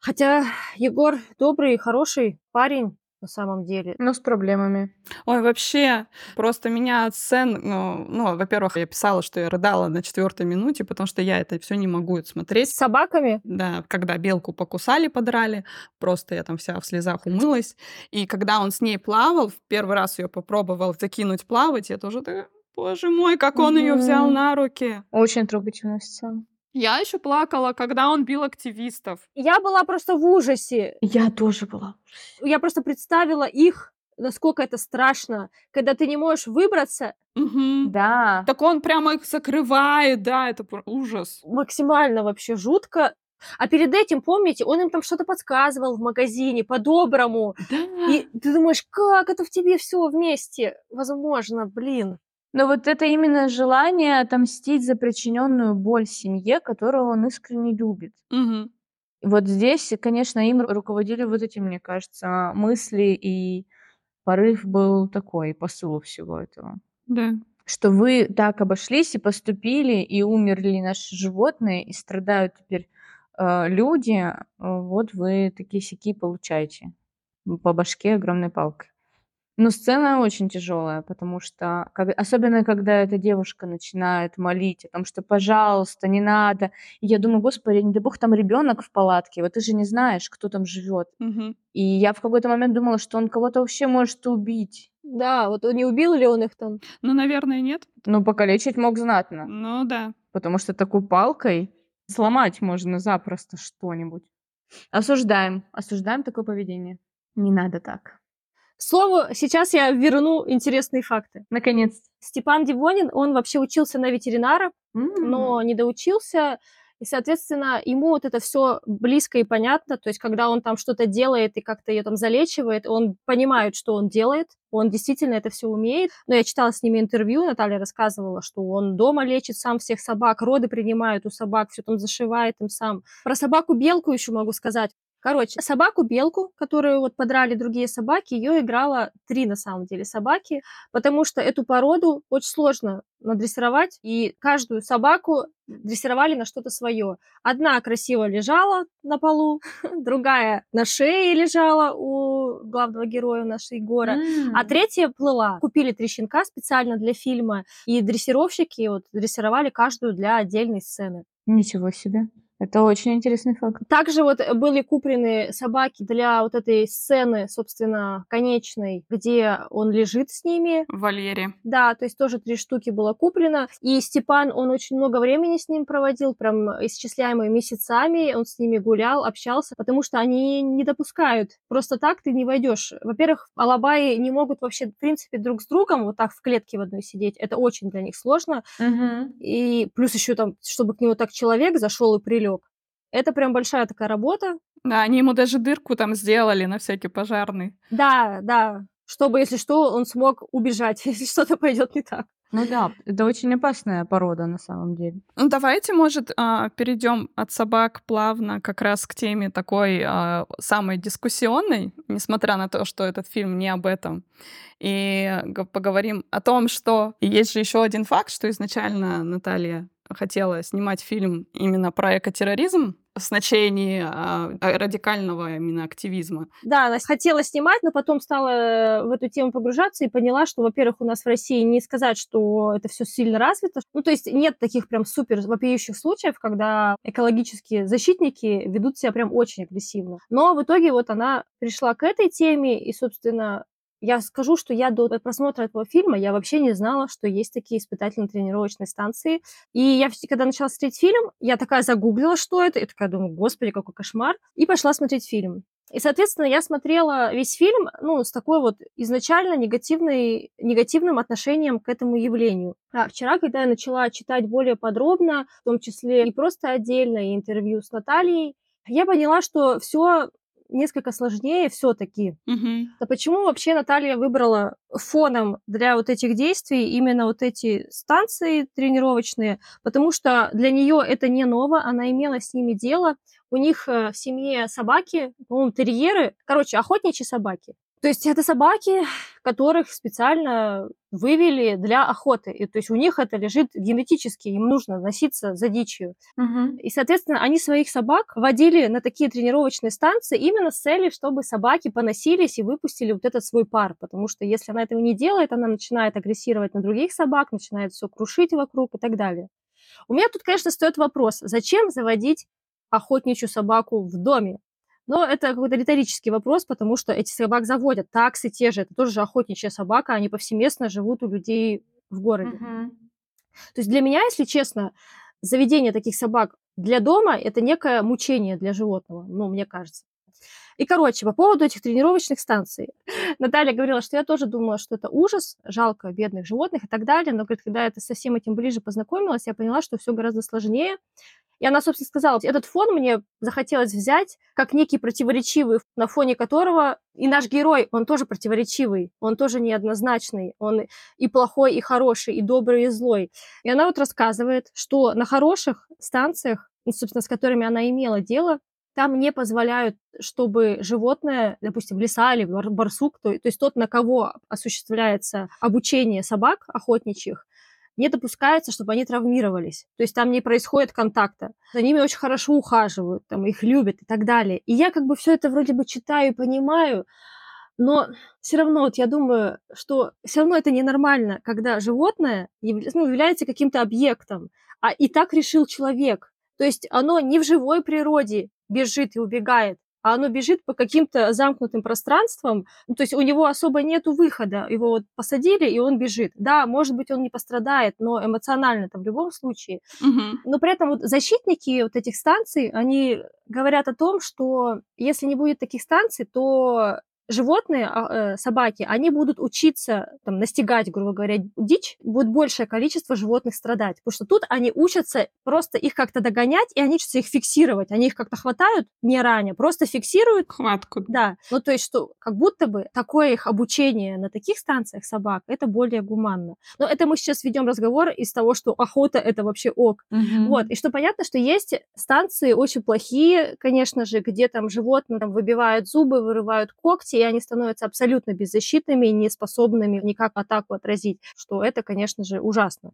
Хотя Егор добрый, хороший парень на самом деле. Но с проблемами. Ой, вообще, просто меня от сцен... Ну, ну, во-первых, я писала, что я рыдала на четвертой минуте, потому что я это все не могу С смотреть. собаками Да, когда белку покусали, подрали, просто я там вся в слезах умылась. И когда он с ней плавал, в первый раз ее попробовал закинуть плавать, я тоже такая, боже мой, как он ее взял на руки. Очень трогательная сцена. Я еще плакала, когда он бил активистов. Я была просто в ужасе. Я тоже была. Я просто представила их, насколько это страшно, когда ты не можешь выбраться Мгм. Да. Так он прямо их закрывает, да, это ужас. максимально вообще жутко. А перед этим, помните, он им там что-то подсказывал в магазине по-доброму. Да. И ты думаешь, как это в тебе все вместе? Возможно, блин. Но вот это именно желание отомстить за причиненную боль семье, которую он искренне любит. И вот здесь, конечно, им ру- руководили вот эти, мне кажется, мысли, и порыв был такой, посыл всего этого. Да. Что вы так обошлись и поступили, и умерли наши животные, и страдают теперь э, люди, вот вы такие сяки получаете по башке огромной палкой. Но сцена очень тяжелая, потому что, как- особенно когда эта девушка начинает молить о том, что, пожалуйста, не надо. И я думаю, господи, не дай бог, там ребенок в палатке, вот ты же не знаешь, кто там живет. Мгм. И я в какой-то момент думала, что он кого-то вообще может убить. Да, вот он не убил ли он их там? Ну, наверное, нет. Ну, покалечить мог знатно, Ну, да. потому что такой палкой сломать можно запросто что-нибудь. Осуждаем, осуждаем такое поведение. Не надо так. Слову, сейчас я верну интересные факты. Наконец. Степан Дивонин, он вообще учился на ветеринара, М. но не доучился, и, соответственно, ему вот это все близко и понятно, то есть когда он там что-то делает и как-то ее там залечивает, он понимает, что он делает, он действительно это все умеет. Но я читала с ними интервью, Наталья рассказывала, что он дома лечит сам всех собак, роды принимает у собак, все там зашивает им сам. Про собаку-белку еще могу сказать. Короче, собаку-белку, которую вот подрали другие собаки, ее играло три на самом деле собаки, потому что эту породу очень сложно надрессировать, и каждую собаку дрессировали на что-то свое. Одна красиво лежала на полу, [laughs] другая на шее лежала у главного героя нашей Егора, а третья плыла. Купили три щенка специально для фильма, и дрессировщики вот дрессировали каждую для отдельной сцены. Ничего себе. Это очень интересный факт. Также вот были куплены собаки для вот этой сцены, собственно, конечной, где он лежит с ними. В вольере. Да, то есть тоже три штуки было куплено. И Степан, он очень много времени с ним проводил, прям исчисляемые месяцами. Он с ними гулял, общался, потому что они не допускают. Просто так ты не войдешь. Во-первых, алабаи не могут вообще, в принципе, друг с другом вот так в клетке в одной сидеть. Это очень для них сложно. Угу. И плюс еще там, чтобы к нему так человек зашел и прилег. Это прям большая такая работа. Да, они ему даже дырку там сделали на всякий пожарный. Да, да. Чтобы, если что, он смог убежать, [laughs] если что-то пойдет не так. Ну да, это очень опасная порода на самом деле. Ну, давайте, может, а, перейдем от собак плавно как раз к теме такой а, самой дискуссионной, несмотря на то, что этот фильм не об этом. И поговорим о том, что есть же еще один факт, что изначально Наталья хотела снимать фильм именно про экотерроризм в значении а, радикального именно активизма. Да, она хотела снимать, но потом стала э, в эту тему погружаться и поняла, что, во-первых, у нас в России не сказать, что это все сильно развито. Ну, то есть нет таких прям супер вопиющих случаев, когда экологические защитники ведут себя прям очень агрессивно. Но в итоге вот она пришла к этой теме и, собственно, я скажу, что я до просмотра этого фильма, я вообще не знала, что есть такие испытательно-тренировочные станции. И я, когда начала смотреть фильм, я такая загуглила, что это, и такая думаю, господи, какой кошмар, и пошла смотреть фильм. И, соответственно, я смотрела весь фильм, ну, с такой вот изначально негативной, негативным отношением к этому явлению. А вчера, когда я начала читать более подробно, в том числе и просто отдельно, и интервью с Натальей, я поняла, что все несколько сложнее все-таки. Угу. А почему вообще Наталья выбрала фоном для вот этих действий именно вот эти станции тренировочные? Потому что для нее это не ново, она имела с ними дело. У них э, в семье собаки, по-моему, терьеры, короче, охотничьи собаки. То есть это собаки, которых специально вывели для охоты. И, то есть у них это лежит генетически, им нужно носиться за дичью. Угу. И, соответственно, они своих собак водили на такие тренировочные станции именно с целью, чтобы собаки поносились и выпустили вот этот свой пар. Потому что если она этого не делает, она начинает агрессировать на других собак, начинает все крушить вокруг и так далее. У меня тут, конечно, стоит вопрос, зачем заводить охотничью собаку в доме? Но это какой-то риторический вопрос, потому что эти собак заводят. Таксы те же, это тоже же охотничья собака, они повсеместно живут у людей в городе. Угу. То есть для меня, если честно, заведение таких собак для дома – это некое мучение для животного, ну, мне кажется. И, короче, по поводу этих тренировочных станций. [laughs] Наталья говорила, что я тоже думала, что это ужас, жалко бедных животных и так далее, но, говорит, когда я со всем этим ближе познакомилась, я поняла, что все гораздо сложнее, и она, собственно, сказала, этот фон мне захотелось взять как некий противоречивый, на фоне которого и наш герой, он тоже противоречивый, он тоже неоднозначный, он и плохой, и хороший, и добрый, и злой. И она вот рассказывает, что на хороших станциях, ну, собственно, с которыми она имела дело, там не позволяют, чтобы животное, допустим, лиса или барсук, то, то есть тот, на кого осуществляется обучение собак охотничьих, не допускается, чтобы они травмировались. То есть там не происходит контакта. За ними очень хорошо ухаживают, там их любят и так далее. И я как бы все это вроде бы читаю и понимаю, но все равно вот я думаю, что все равно это ненормально, когда животное ну, является каким-то объектом, а и так решил человек. То есть оно не в живой природе бежит и убегает, а оно бежит по каким-то замкнутым пространствам, ну, то есть у него особо нету выхода, его вот посадили, и он бежит. Да, может быть, он не пострадает, но эмоционально-то в любом случае. Угу. Но при этом вот защитники вот этих станций, они говорят о том, что если не будет таких станций, то животные, а, э, собаки, они будут учиться там, настигать, грубо говоря, дичь, будет большее количество животных страдать. Потому что тут они учатся просто их как-то догонять, и они учатся их фиксировать. Они их как-то хватают, не ранее, просто фиксируют. Хватку. Да. Ну, то есть, что как будто бы такое их обучение на таких станциях собак, это более гуманно. Но это мы сейчас ведем разговор из того, что охота это вообще ок. Мгм. Вот. И что понятно, что есть станции очень плохие, конечно же, где там животные там, выбивают зубы, вырывают когти, и они становятся абсолютно беззащитными и неспособными никак атаку отразить, что это, конечно же, ужасно.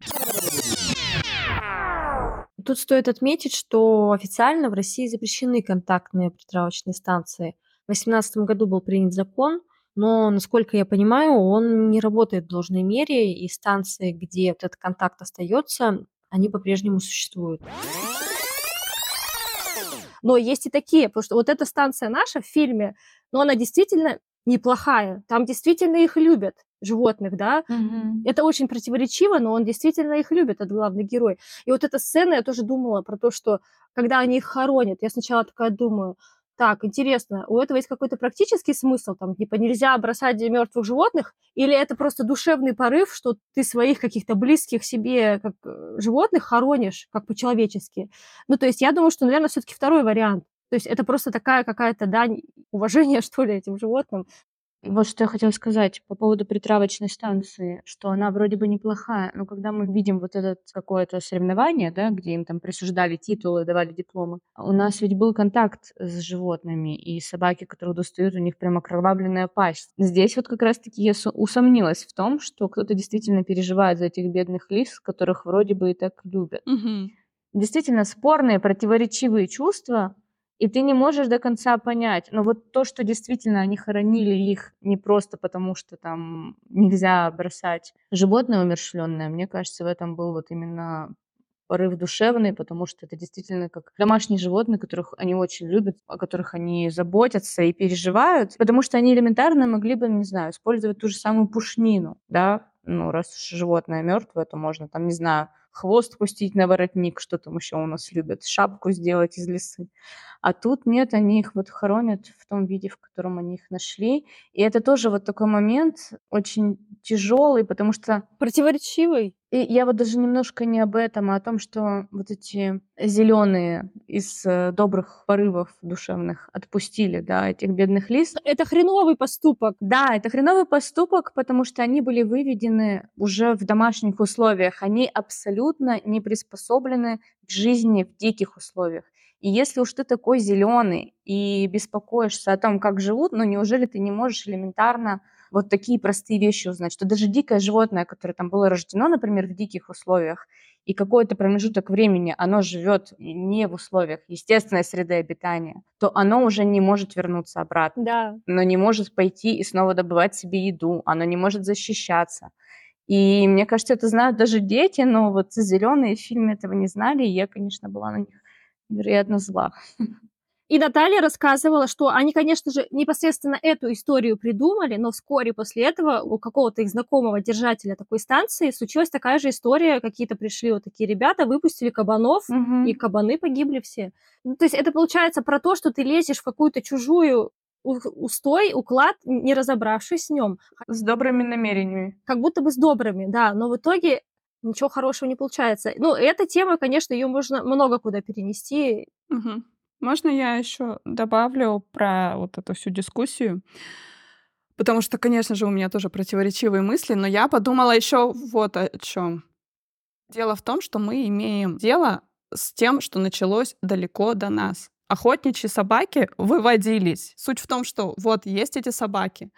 Тут стоит отметить, что официально в России запрещены контактные притравочные станции. В 2018 году был принят закон, но, насколько я понимаю, он не работает в должной мере, и станции, где этот контакт остается, они по-прежнему существуют. Но есть и такие, потому что вот эта станция наша в фильме, но она действительно неплохая. Там действительно их любят, животных, да. Мгм. Это очень противоречиво, но он действительно их любит, этот главный герой. И вот эта сцена, я тоже думала про то, что когда они их хоронят, я сначала такая думаю, так, интересно, у этого есть какой-то практический смысл, там, типа, нельзя бросать мертвых животных, или это просто душевный порыв, что ты своих каких-то близких себе как э, животных хоронишь, как по-человечески. Ну, то есть я думаю, что, наверное, все-таки второй вариант. То есть это просто такая какая-то дань уважения, [laughs] что ли, этим животным. Вот что я хотела сказать по поводу притравочной станции, что она вроде бы неплохая, но когда мы видим вот это какое-то соревнование, да, где им там присуждали титулы, давали дипломы, у нас ведь был контакт с животными, и собаки, которые достают, у них прям окровавленная пасть. Здесь вот как раз-таки я усомнилась в том, что кто-то действительно переживает за этих бедных лис, которых вроде бы и так любят. Мгм. Действительно спорные, противоречивые чувства, и ты не можешь до конца понять. Но вот то, что действительно они хоронили их не просто потому, что там нельзя бросать животное умершленное, мне кажется, в этом был вот именно порыв душевный, потому что это действительно как домашние животные, которых они очень любят, о которых они заботятся и переживают, потому что они элементарно могли бы, не знаю, использовать ту же самую пушнину, да, ну, раз уж животное мертвое, то можно там, не знаю, хвост пустить на воротник, что там еще у нас любят, шапку сделать из лисы. А тут нет, они их вот хоронят в том виде, в котором они их нашли. И это тоже вот такой момент очень тяжелый, потому что Противоречивый. И я вот даже немножко не об этом, а о том, что вот эти зеленые из э, добрых порывов душевных отпустили, да, этих бедных лис. Это хреновый поступок. Да, это хреновый поступок, потому что они были выведены уже в домашних условиях. Они абсолютно не приспособлены к жизни в диких условиях. И если уж ты такой зеленый и беспокоишься о том, как живут, ну неужели ты не можешь элементарно вот такие простые вещи узнать, что даже дикое животное, которое там было рождено, например, в диких условиях, и какой-то промежуток времени оно живет не в условиях естественной среды обитания, то оно уже не может вернуться обратно Да. оно не может пойти и снова добывать себе еду, оно не может защищаться. И мне кажется, это знают даже дети, но вот зеленые в фильме этого не знали, и я, конечно, была на них невероятно зла. [laughs] И Наталья рассказывала, что они, конечно же, непосредственно эту историю придумали, но вскоре после этого у какого-то их знакомого держателя такой станции случилась такая же история. Какие-то пришли вот такие ребята, выпустили кабанов, Мгм. и кабаны погибли все. Ну, то есть это получается про то, что ты лезешь в какую-то чужую устой, уклад, не разобравшись с нем, С добрыми намерениями. как будто бы с добрыми, да, но в итоге ничего хорошего не получается. Ну, эта тема, конечно, ее можно много куда перенести. Мгм. Можно я еще добавлю про вот эту всю дискуссию? Потому что, конечно же, у меня тоже противоречивые мысли, но я подумала еще вот о чем. Дело в том, что мы имеем дело с тем, что началось далеко до нас. Охотничьи собаки выводились. Суть в том, что вот есть эти собаки.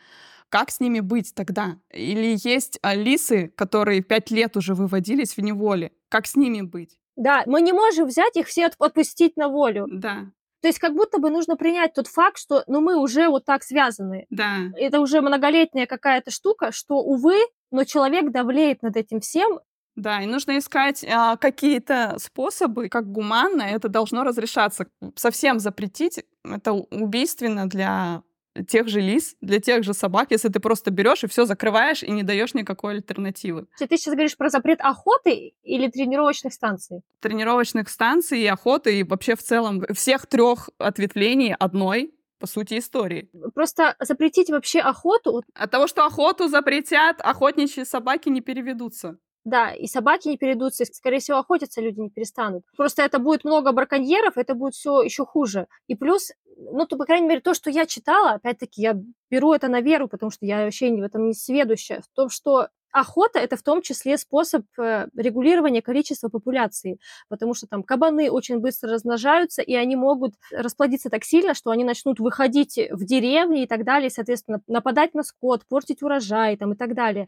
Как с ними быть тогда? Или есть а, лисы, которые пять лет уже выводились в неволе. Как с ними быть? Да, мы не можем взять их все от- отпустить на волю. Да, То есть как будто бы нужно принять тот факт, что ну, мы уже вот так связаны. да. Это уже многолетняя какая-то штука, что, увы, но человек давлеет над этим всем. Да, и нужно искать а, какие-то способы, как гуманно это должно разрешаться. Совсем запретить это убийственно для тех же лис, для тех же собак, если ты просто берешь и все закрываешь и не даешь никакой альтернативы. Ты сейчас говоришь про запрет охоты или тренировочных станций? Тренировочных станций, и охоты, и вообще в целом всех трех ответвлений одной по сути, истории. Просто запретить вообще охоту, От того, что охоту запретят, охотничьи собаки не переведутся. Да, и собаки не перейдутся, и, скорее всего, охотиться люди не перестанут. Просто это будет много браконьеров, это будет все еще хуже. И плюс, ну, то, по крайней мере, то, что я читала, опять-таки, я беру это на веру, потому что я вообще в этом не сведущая, в том, что охота это в том числе способ э, регулирования количества популяции, потому что там кабаны очень быстро размножаются, и они могут расплодиться так сильно, что они начнут выходить в деревни и так далее, и, соответственно, нападать на скот, портить урожай там, и так далее.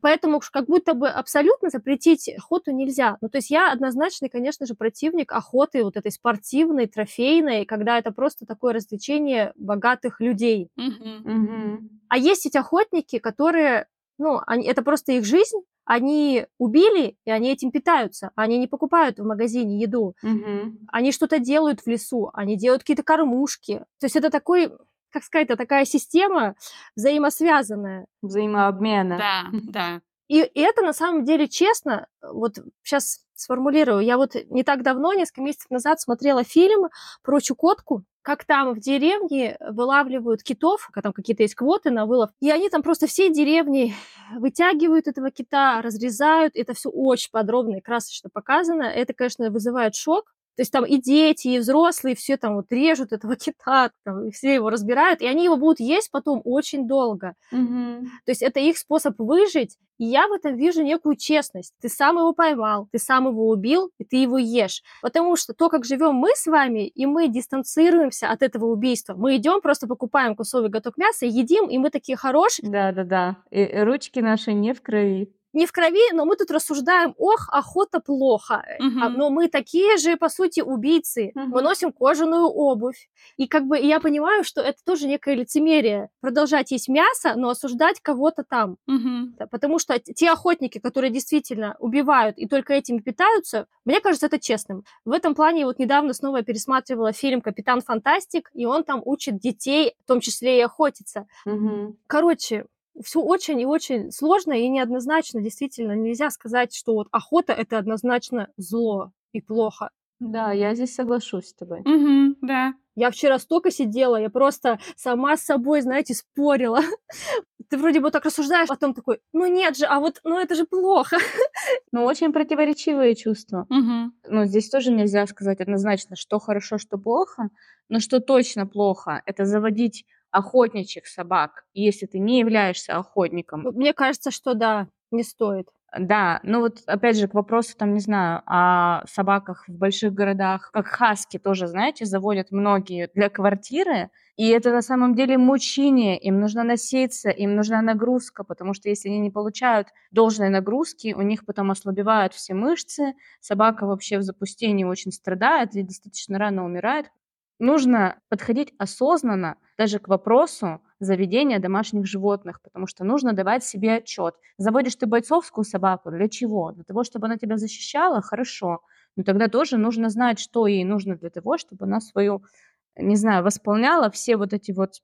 Поэтому как будто бы абсолютно запретить охоту нельзя. Ну, то есть я однозначный, конечно же, противник охоты вот этой спортивной, трофейной, когда это просто такое развлечение богатых людей. Мгм. Мгм. А есть ведь охотники, которые, ну, они, это просто их жизнь, они убили, и они этим питаются. Они не покупают в магазине еду. Мгм. Они что-то делают в лесу, они делают какие-то кормушки. То есть это такой, как сказать, это такая система взаимосвязанная. Взаимообмена. Да, [laughs] да. И это на самом деле честно, вот сейчас сформулирую, я вот не так давно, несколько месяцев назад смотрела фильм про Чукотку, как там в деревне вылавливают китов, там какие-то есть квоты на вылов, и они там просто всей деревней [laughs] вытягивают этого кита, разрезают, это все очень подробно и красочно показано, это, конечно, вызывает шок, то есть там и дети, и взрослые все там вот режут этого [laughs] кита, там, и все его разбирают, и они его будут есть потом очень долго. Мгм. То есть это их способ выжить, и я в этом вижу некую честность. Ты сам его поймал, ты сам его убил, и ты его ешь. Потому что то, как живем мы с вами, и мы дистанцируемся от этого убийства. Мы идем, просто покупаем кусок готового мяса, едим, и мы такие хорошие. Да-да-да. И и ручки наши не в крови. Не в крови, но мы тут рассуждаем, ох, охота плохо. Мгм. Но мы такие же, по сути, убийцы. Мы Мгм. носим кожаную обувь. И как бы я понимаю, что это тоже некое лицемерие. Продолжать есть мясо, но осуждать кого-то там. Да, Потому что те охотники, которые действительно убивают и только этим питаются, мне кажется, это честным. В этом плане вот недавно снова я пересматривала фильм «Капитан Фантастик», и он там учит детей, в том числе и охотиться. Мгм. Короче, все очень и очень сложно и неоднозначно. Действительно, нельзя сказать, что вот охота – это однозначно зло и плохо. Да, я здесь соглашусь с тобой. Мгм. Да. Я вчера столько сидела, я просто сама с собой, знаете, спорила. [laughs] Ты вроде бы так рассуждаешь, а потом такой, ну нет же, а вот, ну это же плохо. [laughs] Ну, очень противоречивые чувства. Мгм. Ну, здесь тоже нельзя сказать однозначно, что хорошо, что плохо, но что точно плохо, это заводить охотничьих собак, если ты не являешься охотником. Мне кажется, что да, не стоит. Да, ну вот опять же к вопросу, там, не знаю, о собаках в больших городах, как хаски тоже, знаете, заводят многие для квартиры, и это на самом деле мучение, им нужно носиться, им нужна нагрузка, потому что если они не получают должной нагрузки, у них потом ослабевают все мышцы, собака вообще в запустении очень страдает и достаточно рано умирает. Нужно подходить осознанно даже к вопросу заведения домашних животных, потому что нужно давать себе отчет. Заводишь ты бойцовскую собаку, для чего? Для того, чтобы она тебя защищала? Хорошо. Но тогда тоже нужно знать, что ей нужно для того, чтобы она свою, не знаю, восполняла все вот эти вот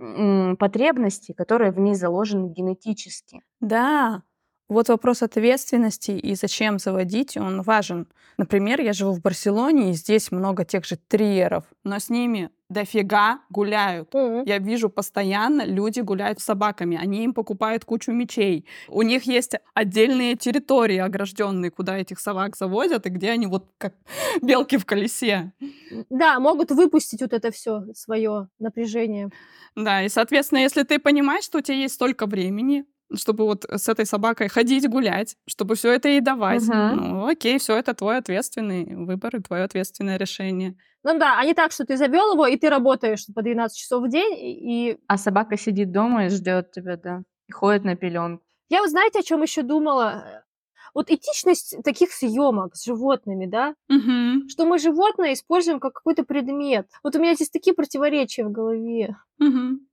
м, потребности, которые в ней заложены генетически. Да. Вот вопрос ответственности и зачем заводить, он важен. Например, я живу в Барселоне, и здесь много тех же триеров, но с ними дофига гуляют. Мгм. Я вижу постоянно, люди гуляют с собаками, они им покупают кучу мечей. У них есть отдельные территории огражденные, куда этих собак заводят, и где они вот как [laughs] белки в колесе. Да, могут выпустить вот это все свое напряжение. Да, и, соответственно, если ты понимаешь, что у тебя есть столько времени, чтобы вот с этой собакой ходить гулять, чтобы все это ей давать, Мгм. ну окей, все это твой ответственный выбор и твое ответственное решение. Ну да, а не так, что ты завел его, и ты работаешь по 12 часов в день. И А собака сидит дома и ждет тебя, да, и ходит на пеленку. я, вот знаете, о чем еще думала? Вот этичность таких съемок с животными, да, Мгм, что мы животное используем как какой-то предмет. Вот у меня здесь такие противоречия в голове. мгм.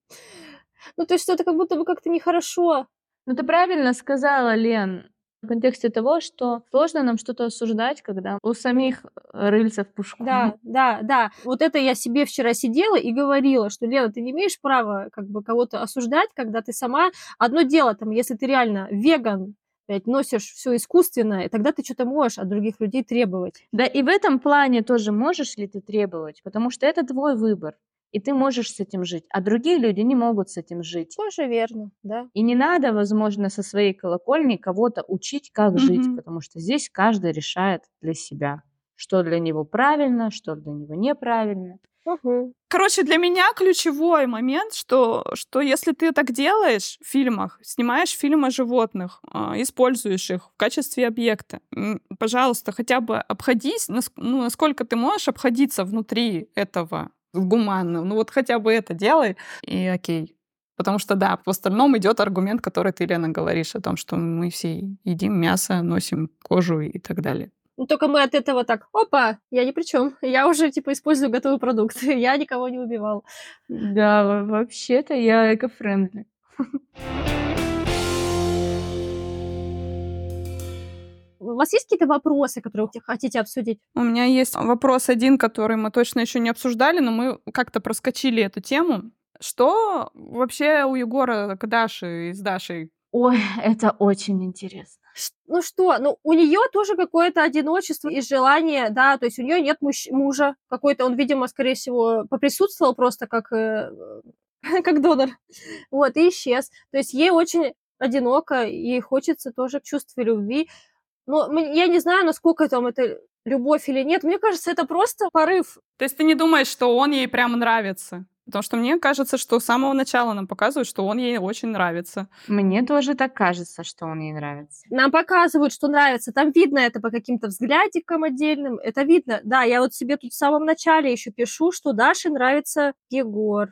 Ну, то есть это как будто бы как-то нехорошо. Ну, ты правильно сказала, Лен, в контексте того, что сложно нам что-то осуждать, когда у самих э, рыльца в пушку. Да, [laughs] да, да. Вот это я себе вчера сидела и говорила, что, Лена, ты не имеешь права как бы кого-то осуждать, когда ты сама... Одно дело, там, если ты реально веган, носишь все искусственное, тогда ты что-то можешь от других людей требовать. Да и в этом плане тоже можешь ли ты требовать, потому что это твой выбор. И ты можешь с этим жить, а другие люди не могут с этим жить. Тоже верно, да. И не надо, возможно, со своей колокольни кого-то учить, как жить, Мгм. потому что здесь каждый решает для себя, что для него правильно, что для него неправильно. Мгм. Короче, для меня ключевой момент, что, что если ты так делаешь в фильмах, снимаешь фильмы о животных, а, используешь их в качестве объекта, пожалуйста, хотя бы обходись, нас- ну, насколько ты можешь обходиться внутри этого гуманно. Ну вот хотя бы это делай, и окей. Потому что, да, в остальном идет аргумент, который ты, Лена, говоришь о том, что мы все едим мясо, носим кожу и так далее. Ну, только мы от этого так, опа, я ни при чем. Я уже, типа, использую готовый продукт. [laughs] Я никого не убивал. Да, во- вообще-то я эко-френдли. [laughs] У вас есть какие-то вопросы, которые вы хотите обсудить? У меня есть вопрос один, который мы точно еще не обсуждали, но мы как-то проскочили эту тему. Что вообще у Егора к Даше и с Дашей? Ой, [laughs] это очень интересно. Ну что, ну у нее тоже какое-то одиночество и желание, да, то есть у нее нет мужч- мужа какой-то, он, видимо, скорее всего, поприсутствовал просто как, э, [laughs] как донор, вот, и исчез. То есть ей очень одиноко, и хочется тоже чувства любви. Но м- я не знаю, насколько там это любовь или нет. Мне кажется, это просто порыв. То есть ты не думаешь, что он ей прям нравится? Потому что мне кажется, что с самого начала нам показывают, что он ей очень нравится. Мне тоже так кажется, что он ей нравится. Нам показывают, что нравится. Там видно это по каким-то взглядикам отдельным. Это видно. Да, я вот себе тут в самом начале еще пишу, что Даше нравится Егор.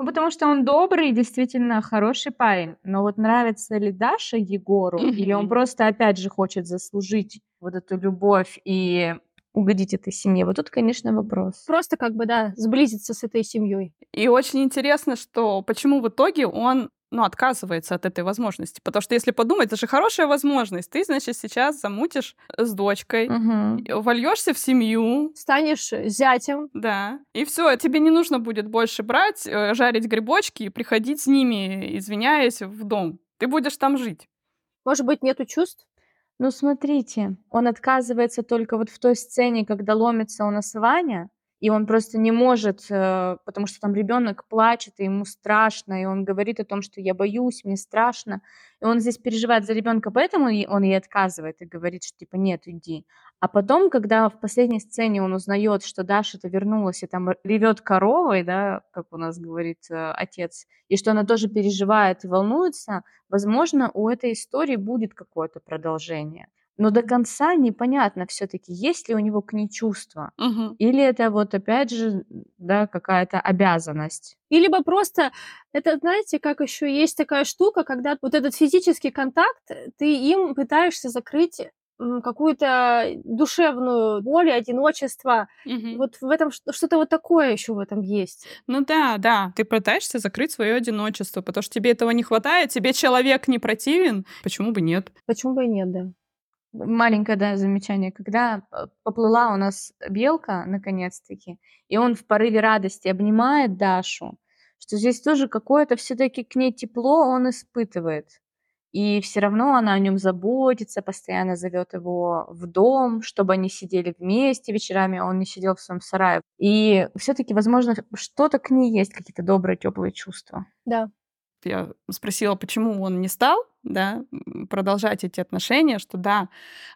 Ну, потому что он добрый, действительно хороший парень. Но вот нравится ли Даша Егору, или он просто, опять же, хочет заслужить вот эту любовь и угодить этой семье? Вот тут, конечно, вопрос. Просто как бы, да, сблизиться с этой семьей. И очень интересно, что почему в итоге он ну, отказывается от этой возможности. Потому что если подумать, это же хорошая возможность. Ты, значит, сейчас замутишь с дочкой, Мгм. вольешься в семью, Станешь зятем. Да. И все, тебе не нужно будет больше брать, э, жарить грибочки и приходить с ними, извиняясь, в дом. Ты будешь там жить. Может быть, нету чувств? Ну, смотрите, он отказывается только вот в той сцене, когда ломится у нас Ваня, и он просто не может, э, потому что там ребенок плачет, и ему страшно, и он говорит о том, что я боюсь, мне страшно. И он здесь переживает за ребенка, поэтому он ей отказывает и говорит, что типа нет, иди. А потом, когда в последней сцене он узнает, что Даша-то вернулась и там ревет коровой, да, как у нас говорит э, отец, и что она тоже переживает и волнуется, возможно, у этой истории будет какое-то продолжение. Но до конца непонятно все-таки, есть ли у него к ней чувства. Мгм. Или это вот опять же, да, какая-то обязанность. И либо просто, это, знаете, как еще есть такая штука, когда вот этот физический контакт, э, ты им пытаешься закрыть какую-то душевную боль, одиночество. Мгм. Вот в этом что-то вот такое еще в этом есть. Ну да, да. Ты пытаешься закрыть свое одиночество, потому что тебе этого не хватает, тебе человек не противен. Почему бы нет? Почему бы и нет, да. Маленькое, да, замечание. Когда э, поплыла у нас белка, наконец-таки, и он в порыве радости обнимает Дашу, что здесь тоже какое-то все-таки к ней тепло он испытывает. И все равно она о нем заботится, постоянно зовет его в дом, чтобы они сидели вместе вечерами, а он не сидел в своем сарае. И все-таки, возможно, что-то к ней есть, какие-то добрые, теплые чувства. Да. Я спросила, почему он не стал, да, продолжать эти отношения, что да,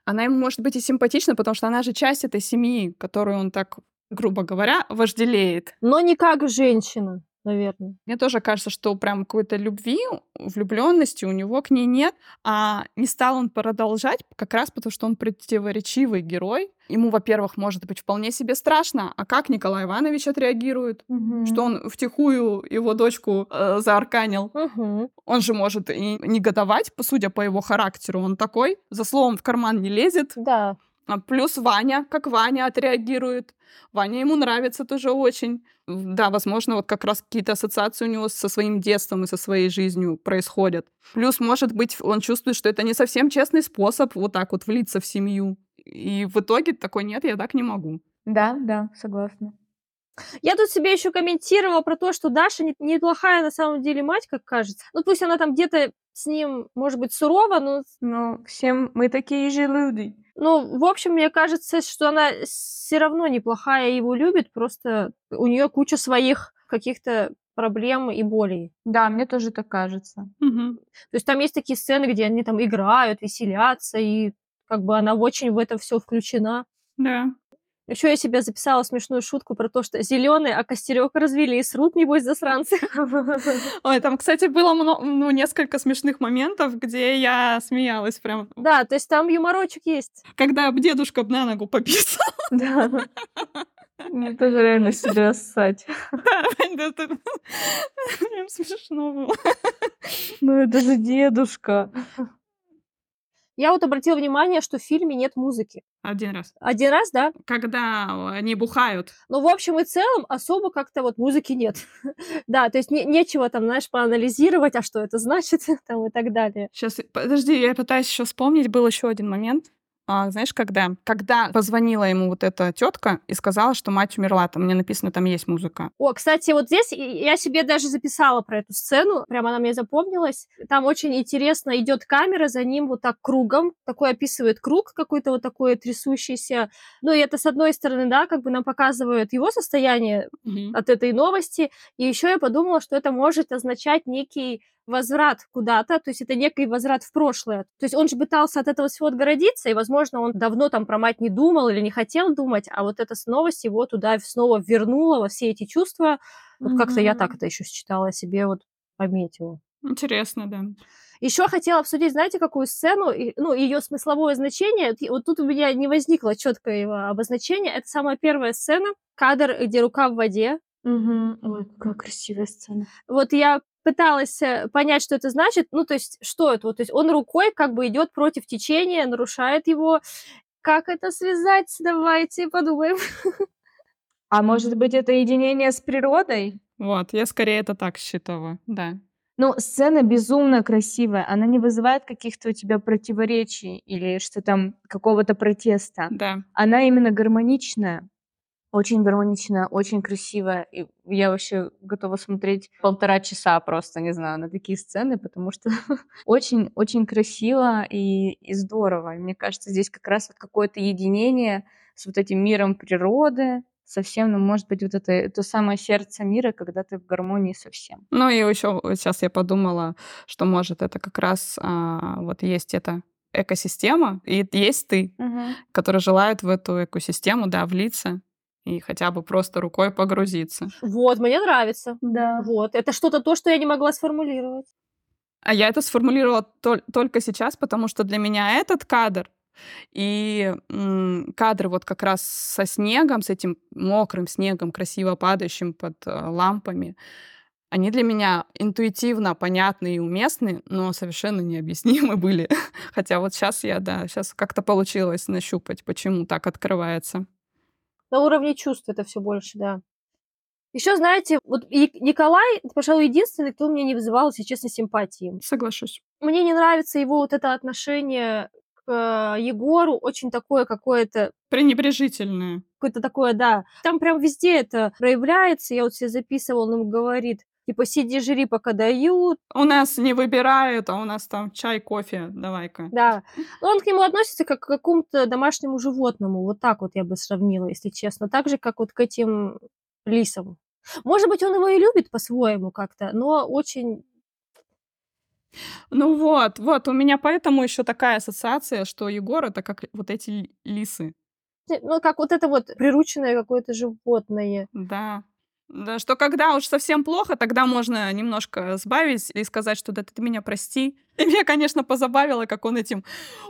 она ему может быть и симпатична, потому что она же часть этой семьи, которую он так, грубо говоря, вожделеет. Но не как женщина, наверное. Мне тоже кажется, что прям какой-то любви, влюбленности у него к ней нет, а не стал он продолжать как раз потому, что он противоречивый герой. Ему, во-первых, может быть вполне себе страшно, а как Николай Иванович отреагирует? Что он втихую его дочку э, заарканил. Мгм. Он же может и негодовать, судя по его характеру, он такой, за словом в карман не лезет. Да. А Плюс Ваня, как Ваня отреагирует. Ваня ему нравится тоже очень. Да, возможно, вот как раз какие-то ассоциации у него со своим детством и со своей жизнью происходят. Плюс, может быть, он чувствует, что это не совсем честный способ вот так вот влиться в семью. И в итоге такой, нет, я так не могу. Да, да, согласна. Я тут себе еще комментировала про то, что Даша не- неплохая на самом деле мать, как кажется. Ну, пусть она там где-то с ним, может быть, сурова, но Ну, всем мы такие же люди. Ну, в общем, мне кажется, что она все равно неплохая и его любит, просто у нее куча своих каких-то проблем и болей. Да, мне тоже так кажется. Мгм. То есть там есть такие сцены, где они там играют, веселятся, и как бы она очень в это все включена. Да. Еще я себе записала смешную шутку про то, что зеленый, а костерек развели, и срут, небось, засранцы. [laughs] Ой, там, кстати, было мно- ну, несколько смешных моментов, где я смеялась прям. Да, то есть там юморочек есть. Когда б дедушка на ногу пописал. [laughs] Да. Мне тоже реально себя ссать. [laughs] Это прям смешно было. Ну это же дедушка. Я вот обратила внимание, что в фильме нет музыки. Один раз. Один раз, да? Когда они бухают. Но в общем и целом особо как-то вот музыки нет. [laughs] да, то есть не- нечего там, знаешь, поанализировать, а что это значит, [laughs] там и так далее. Сейчас, подожди, я пытаюсь еще вспомнить. Был еще один момент. А, знаешь, когда? Когда позвонила ему вот эта тетка и сказала, что мать умерла. Там мне написано, там есть музыка. О, кстати, вот здесь я себе даже записала про эту сцену, прямо она мне запомнилась. Там очень интересно идет камера за ним вот так кругом, такой описывает круг какой-то вот такой трясущийся. Ну и это с одной стороны, да, как бы нам показывает его состояние Мгм. от этой новости. И еще я подумала, что это может означать некий возврат куда-то, то есть это некий возврат в прошлое. То есть он же пытался от этого всего отгородиться, и, возможно, он давно там про мать не думал или не хотел думать, а вот эта новость его туда снова вернула во все эти чувства. Вот как-то я так это еще считала себе, вот пометила. Интересно, да. Еще хотела обсудить, знаете, какую сцену, ну, ее смысловое значение. Вот тут у меня не возникло четкого обозначения. Это самая первая сцена, кадр, где рука в воде, Мгм. Ой, какая красивая сцена. вот я пыталась э, понять, что это значит. Ну, то есть, что это? Вот, то есть он рукой как бы идет против течения, нарушает его. Как это связать? Давайте подумаем. А может быть, это единение с природой? Вот, я скорее это так считала, да. Ну, сцена безумно красивая. Она не вызывает каких-то у тебя противоречий или что там какого-то протеста. Да. Она именно гармоничная. Очень гармоничная, очень красивая. И я вообще готова смотреть полтора часа просто, не знаю, на такие сцены, потому что [laughs] очень-очень красиво и, и здорово. И мне кажется, здесь как раз вот какое-то единение с вот этим миром природы, совсем, ну, может быть, вот это то самое сердце мира, когда ты в гармонии со всем. Ну и еще сейчас я подумала, что может это как раз а, вот есть эта экосистема, и есть ты, который желает в эту экосистему, да, влиться и хотя бы просто рукой погрузиться. Вот, мне нравится. Да. Вот, это что-то то, что я не могла сформулировать. А я это сформулировала тол- только сейчас, потому что для меня этот кадр и м, кадры вот как раз со снегом, с этим мокрым снегом, красиво падающим под э, лампами, они для меня интуитивно понятны и уместны, но совершенно необъяснимы [laughs] были. Хотя вот сейчас я, да, сейчас как-то получилось нащупать, почему так открывается. На уровне чувств это все больше, да. Еще, знаете, вот Николай, пожалуй, единственный, кто мне не вызывал, если честно, симпатии. Соглашусь. Мне не нравится его вот это отношение к э, Егору, очень такое какое-то Пренебрежительное. какое-то такое, да. Там прям везде это проявляется. Я вот себе записывала, он ему говорит, типа, сиди, жри, пока дают. У нас не выбирают, а у нас там чай, кофе, давай-ка. Да. Но он к нему относится как к какому-то домашнему животному. Вот так вот я бы сравнила, если честно. Так же, как вот к этим лисам. Может быть, он его и любит по-своему как-то, но очень... Ну вот, вот, у меня поэтому еще такая ассоциация, что Егор это как вот эти ли- лисы. Ну, как вот это вот прирученное какое-то животное. Да. Да, что когда уж совсем плохо, тогда можно немножко сбавить и сказать, что да ты меня прости. [laughs] И меня, конечно, позабавило, как он этим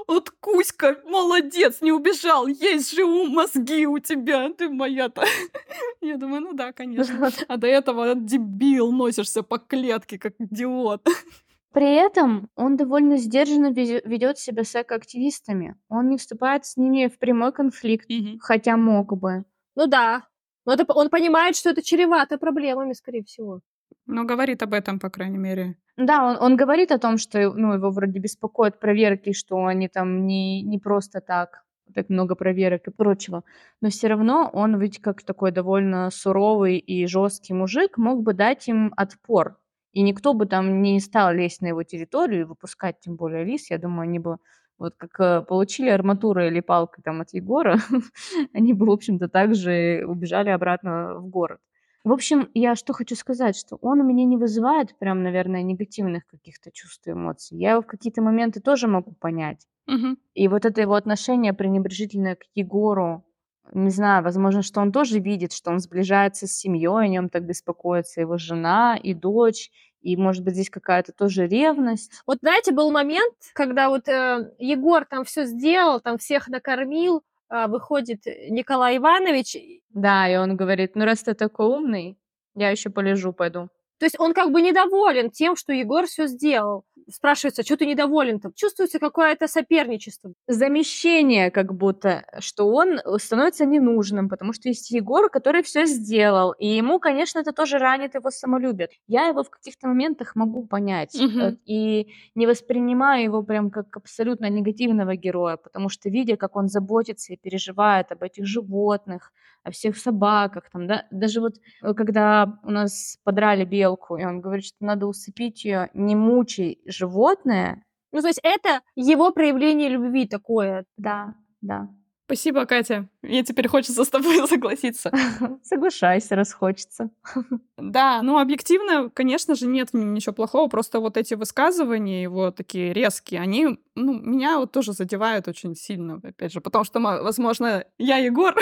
«Вот Кузька, молодец, не убежал, есть же у мозги у тебя, ты моя-то». [laughs] Я думаю, ну да, конечно. А до этого дебил, носишься по клетке, как идиот. [laughs] При этом он довольно сдержанно ведет себя с экоактивистами. Он не вступает с ними в прямой конфликт, хотя мог бы. Ну да. Но это, он понимает, что это чревато проблемами, скорее всего. Но говорит об этом, по крайней мере. Да, он, он говорит о том, что ну, его вроде беспокоят проверки, что они там не, не просто так, так много проверок и прочего. Но все равно он ведь как такой довольно суровый и жесткий мужик мог бы дать им отпор. И никто бы там не стал лезть на его территорию и выпускать тем более лис. Я думаю, они бы вот как э, получили арматуру или палкой там от Егора, [laughs] они бы, в общем-то, также убежали обратно в город. В общем, я что хочу сказать, что он у меня не вызывает прям, наверное, негативных каких-то чувств и эмоций. Я его в какие-то моменты тоже могу понять. Мгм. И вот это его отношение пренебрежительное к Егору, не знаю, возможно, что он тоже видит, что он сближается с семьей, о нем так беспокоится его жена и дочь, и, может быть, здесь какая-то тоже ревность. Вот знаете, был момент, когда вот э, Егор там все сделал, там всех накормил, а, выходит Николай Иванович, Да, и он говорит, ну раз ты такой умный, я еще полежу, пойду. то есть он как бы недоволен тем, что Егор все сделал. Спрашивается, что ты недоволен там? Чувствуется какое-то соперничество. Замещение как будто, что он э, становится ненужным, потому что есть Егор, который все сделал, и ему, конечно, это тоже ранит его самолюбие. Я его в каких-то моментах могу понять Мгм. и не воспринимаю его прям как абсолютно негативного героя, потому что видя, как он заботится и переживает об этих животных, о всех собаках, там, да, даже вот э, когда у нас подрали белку, и он говорит, что надо усыпить ее, не мучай животное, Ну, то есть это его проявление любви такое. да, да. Спасибо, Катя. Мне теперь хочется с тобой [laughs] согласиться. [laughs] Соглашайся, раз хочется. [laughs] Да, ну объективно, конечно же, нет в нем ничего плохого, просто вот эти высказывания его такие резкие, они, ну, меня вот тоже задевают очень сильно, опять же, потому что, мо- возможно, я Егор,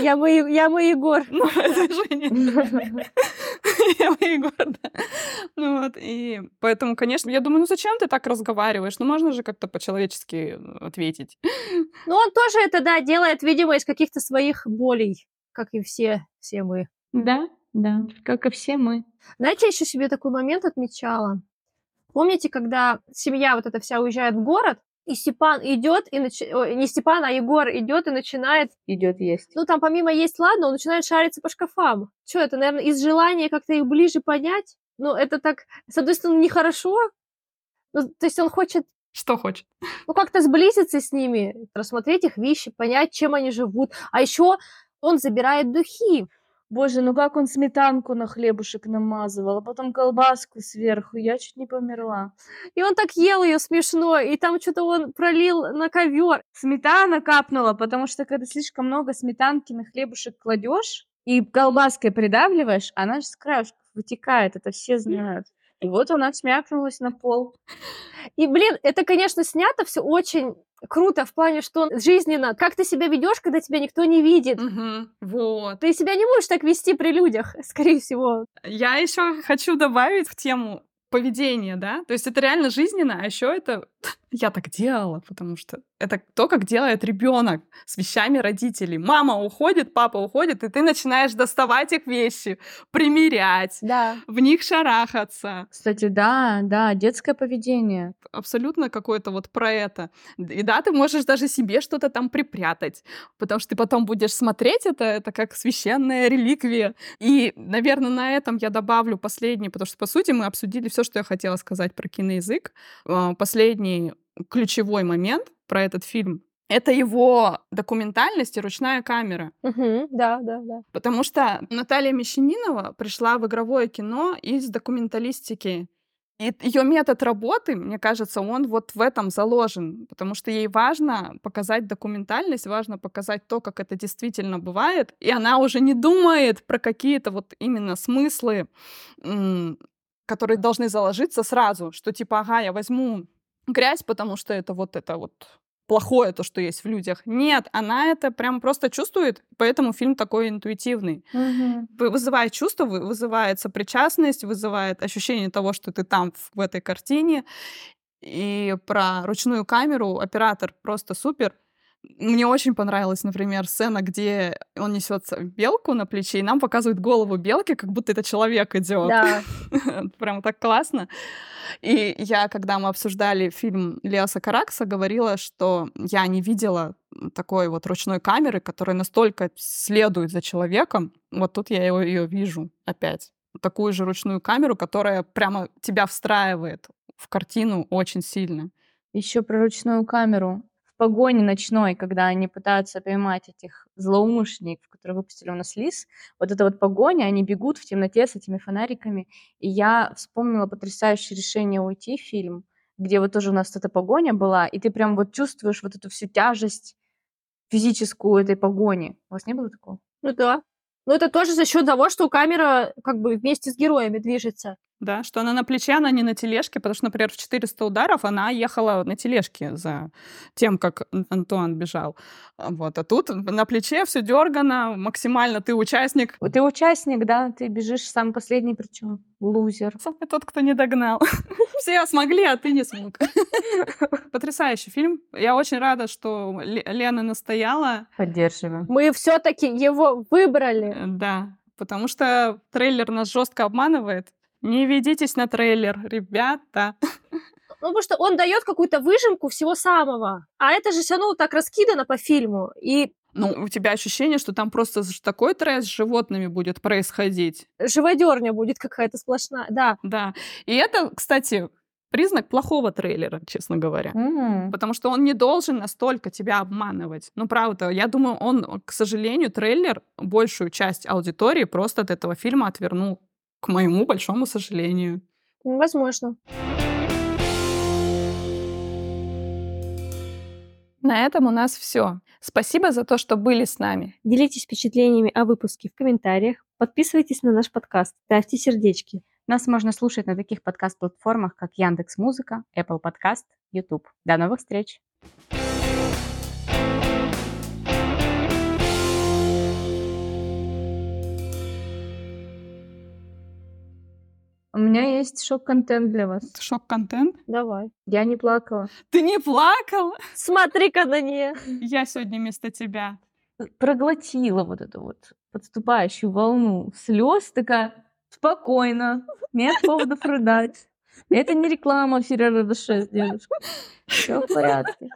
Я мой, я мой Егор. ну, это Женя. Я мой Егор, да. Ну вот, и поэтому, конечно, я думаю, ну зачем ты так разговариваешь? Ну можно же как-то по-человечески э, ответить. Ну, он тоже это, да, делает, видимо, из каких-то своих болей, как и все, все мы. Да, да, как и все мы. Знаете, я еще себе такой момент отмечала. Помните, когда семья вот эта вся уезжает в город, и Степан идет, и начи- ой, не Степан, а Егор идет и начинает, Идет есть. ну там помимо есть, ладно, он начинает шариться по шкафам. Что это, наверное, из желания как-то их ближе понять? Ну, это так, с одной стороны, нехорошо, ну, то есть он хочет, Что хочет? ну, как-то сблизиться с ними, рассмотреть их вещи, понять, чем они живут. А еще он забирает духи. Боже, ну как он сметанку на хлебушек намазывал, а потом колбаску сверху. Я чуть не померла. И он так ел ее смешно, и там что-то он пролил на ковер. Сметана капнула, потому что когда слишком много сметанки на хлебушек кладешь и колбаской придавливаешь, она же с краешков вытекает, это все знают. И вот она смякнулась на пол. И, блин, это, конечно, снято все очень круто в плане, что жизненно. Как ты себя ведешь, когда тебя никто не видит? Мгм, Вот. Ты себя не будешь так вести при людях, [laughs] скорее всего. Я еще хочу добавить в тему поведения, да, то есть это реально жизненно, а еще это я так делала, потому что это то, как делает ребенок с вещами родителей. Мама уходит, папа уходит, и ты начинаешь доставать их вещи, примерять, Да. в них шарахаться. Кстати, да, да, детское поведение. Абсолютно какое-то вот про это. И да, ты можешь даже себе что-то там припрятать, потому что ты потом будешь смотреть это, это как священная реликвия. И, наверное, на этом я добавлю последний, потому что, по сути, мы обсудили все, что я хотела сказать про киноязык. А, Последний ключевой момент про этот фильм — это его документальность и ручная камера. Мгм, Да, да, да. Потому что Наталья Мещанинова пришла в игровое кино из документалистики. И ее метод работы, мне кажется, он вот в этом заложен, потому что ей важно показать документальность, важно показать то, как это действительно бывает, и она уже не думает про какие-то вот именно смыслы, которые должны заложиться сразу, что типа, ага, я возьму грязь, потому что это вот это вот плохое, то, что есть в людях. Нет, она это прям просто чувствует, поэтому фильм такой интуитивный. Вы- Вызывает чувство, вы- вызывает сопричастность, вызывает ощущение того, что ты там, в этой картине. И про ручную камеру оператор просто супер. Мне очень понравилась, например, сцена, где он несет белку на плече, и нам показывают голову белки, как будто это человек идет. Да. [laughs] Прям так классно. И я, когда мы обсуждали фильм Леоса Каракса, говорила, что я не видела такой вот ручной камеры, которая настолько следует за человеком. Вот тут я ее, ее вижу опять. Такую же ручную камеру, которая прямо тебя встраивает в картину очень сильно. Еще про ручную камеру. Погоне ночной, когда они пытаются поймать этих злоумышленников, которые выпустили у нас лис, вот эта вот погоня, они бегут в темноте с этими фонариками. И я вспомнила потрясающее решение уйти фильм, где вот тоже у нас эта погоня была, и ты прям вот чувствуешь вот эту всю тяжесть физическую этой погони. У вас не было такого? Ну да. Но это тоже за счет того, что камера как бы вместе с героями движется. Да, что она на плече, она не на тележке, потому что, например, в 400 ударов она ехала на тележке за тем, как Ан- Антуан бежал. А Вот. А тут на плече все дергано, максимально ты участник. Ты участник, да, ты бежишь самый последний, причем лузер. Самый тот, кто не догнал. [laughs] Все смогли, а ты не смог. [laughs] Потрясающий фильм. Я очень рада, что Ле- Лена настояла. Поддерживаем. Мы все-таки его выбрали. Э, Да, потому что трейлер нас жестко обманывает. Не ведитесь на трейлер, ребята. Ну, потому что он дает какую-то выжимку всего самого. А это же все равно так раскидано по фильму. И Ну, у тебя ощущение, что там просто такой трэш с животными будет происходить. живодерня будет какая-то сплошная. Да, Да. И это, кстати, признак плохого трейлера, честно говоря. М. Потому что он не должен настолько тебя обманывать. Ну, правда, я думаю, он, к сожалению, трейлер большую часть аудитории просто от этого фильма отвернул. К моему большому сожалению. возможно. На этом у нас все. Спасибо за то, что были с нами. Делитесь впечатлениями о выпуске в комментариях, подписывайтесь на наш подкаст, ставьте сердечки. Нас можно слушать на таких подкаст-платформах, как Яндекс Музыка, Apple Podcast, YouTube. До новых встреч! У меня есть шок-контент для вас. Шок-контент. Давай. Я не плакала. Ты не плакал? Смотри-ка на нее. Я сегодня вместо тебя. Проглотила вот эту вот подступающую волну слез, такая спокойно, нет поводов рыдать. Это не реклама Феррера Роше, девушка. Все в порядке.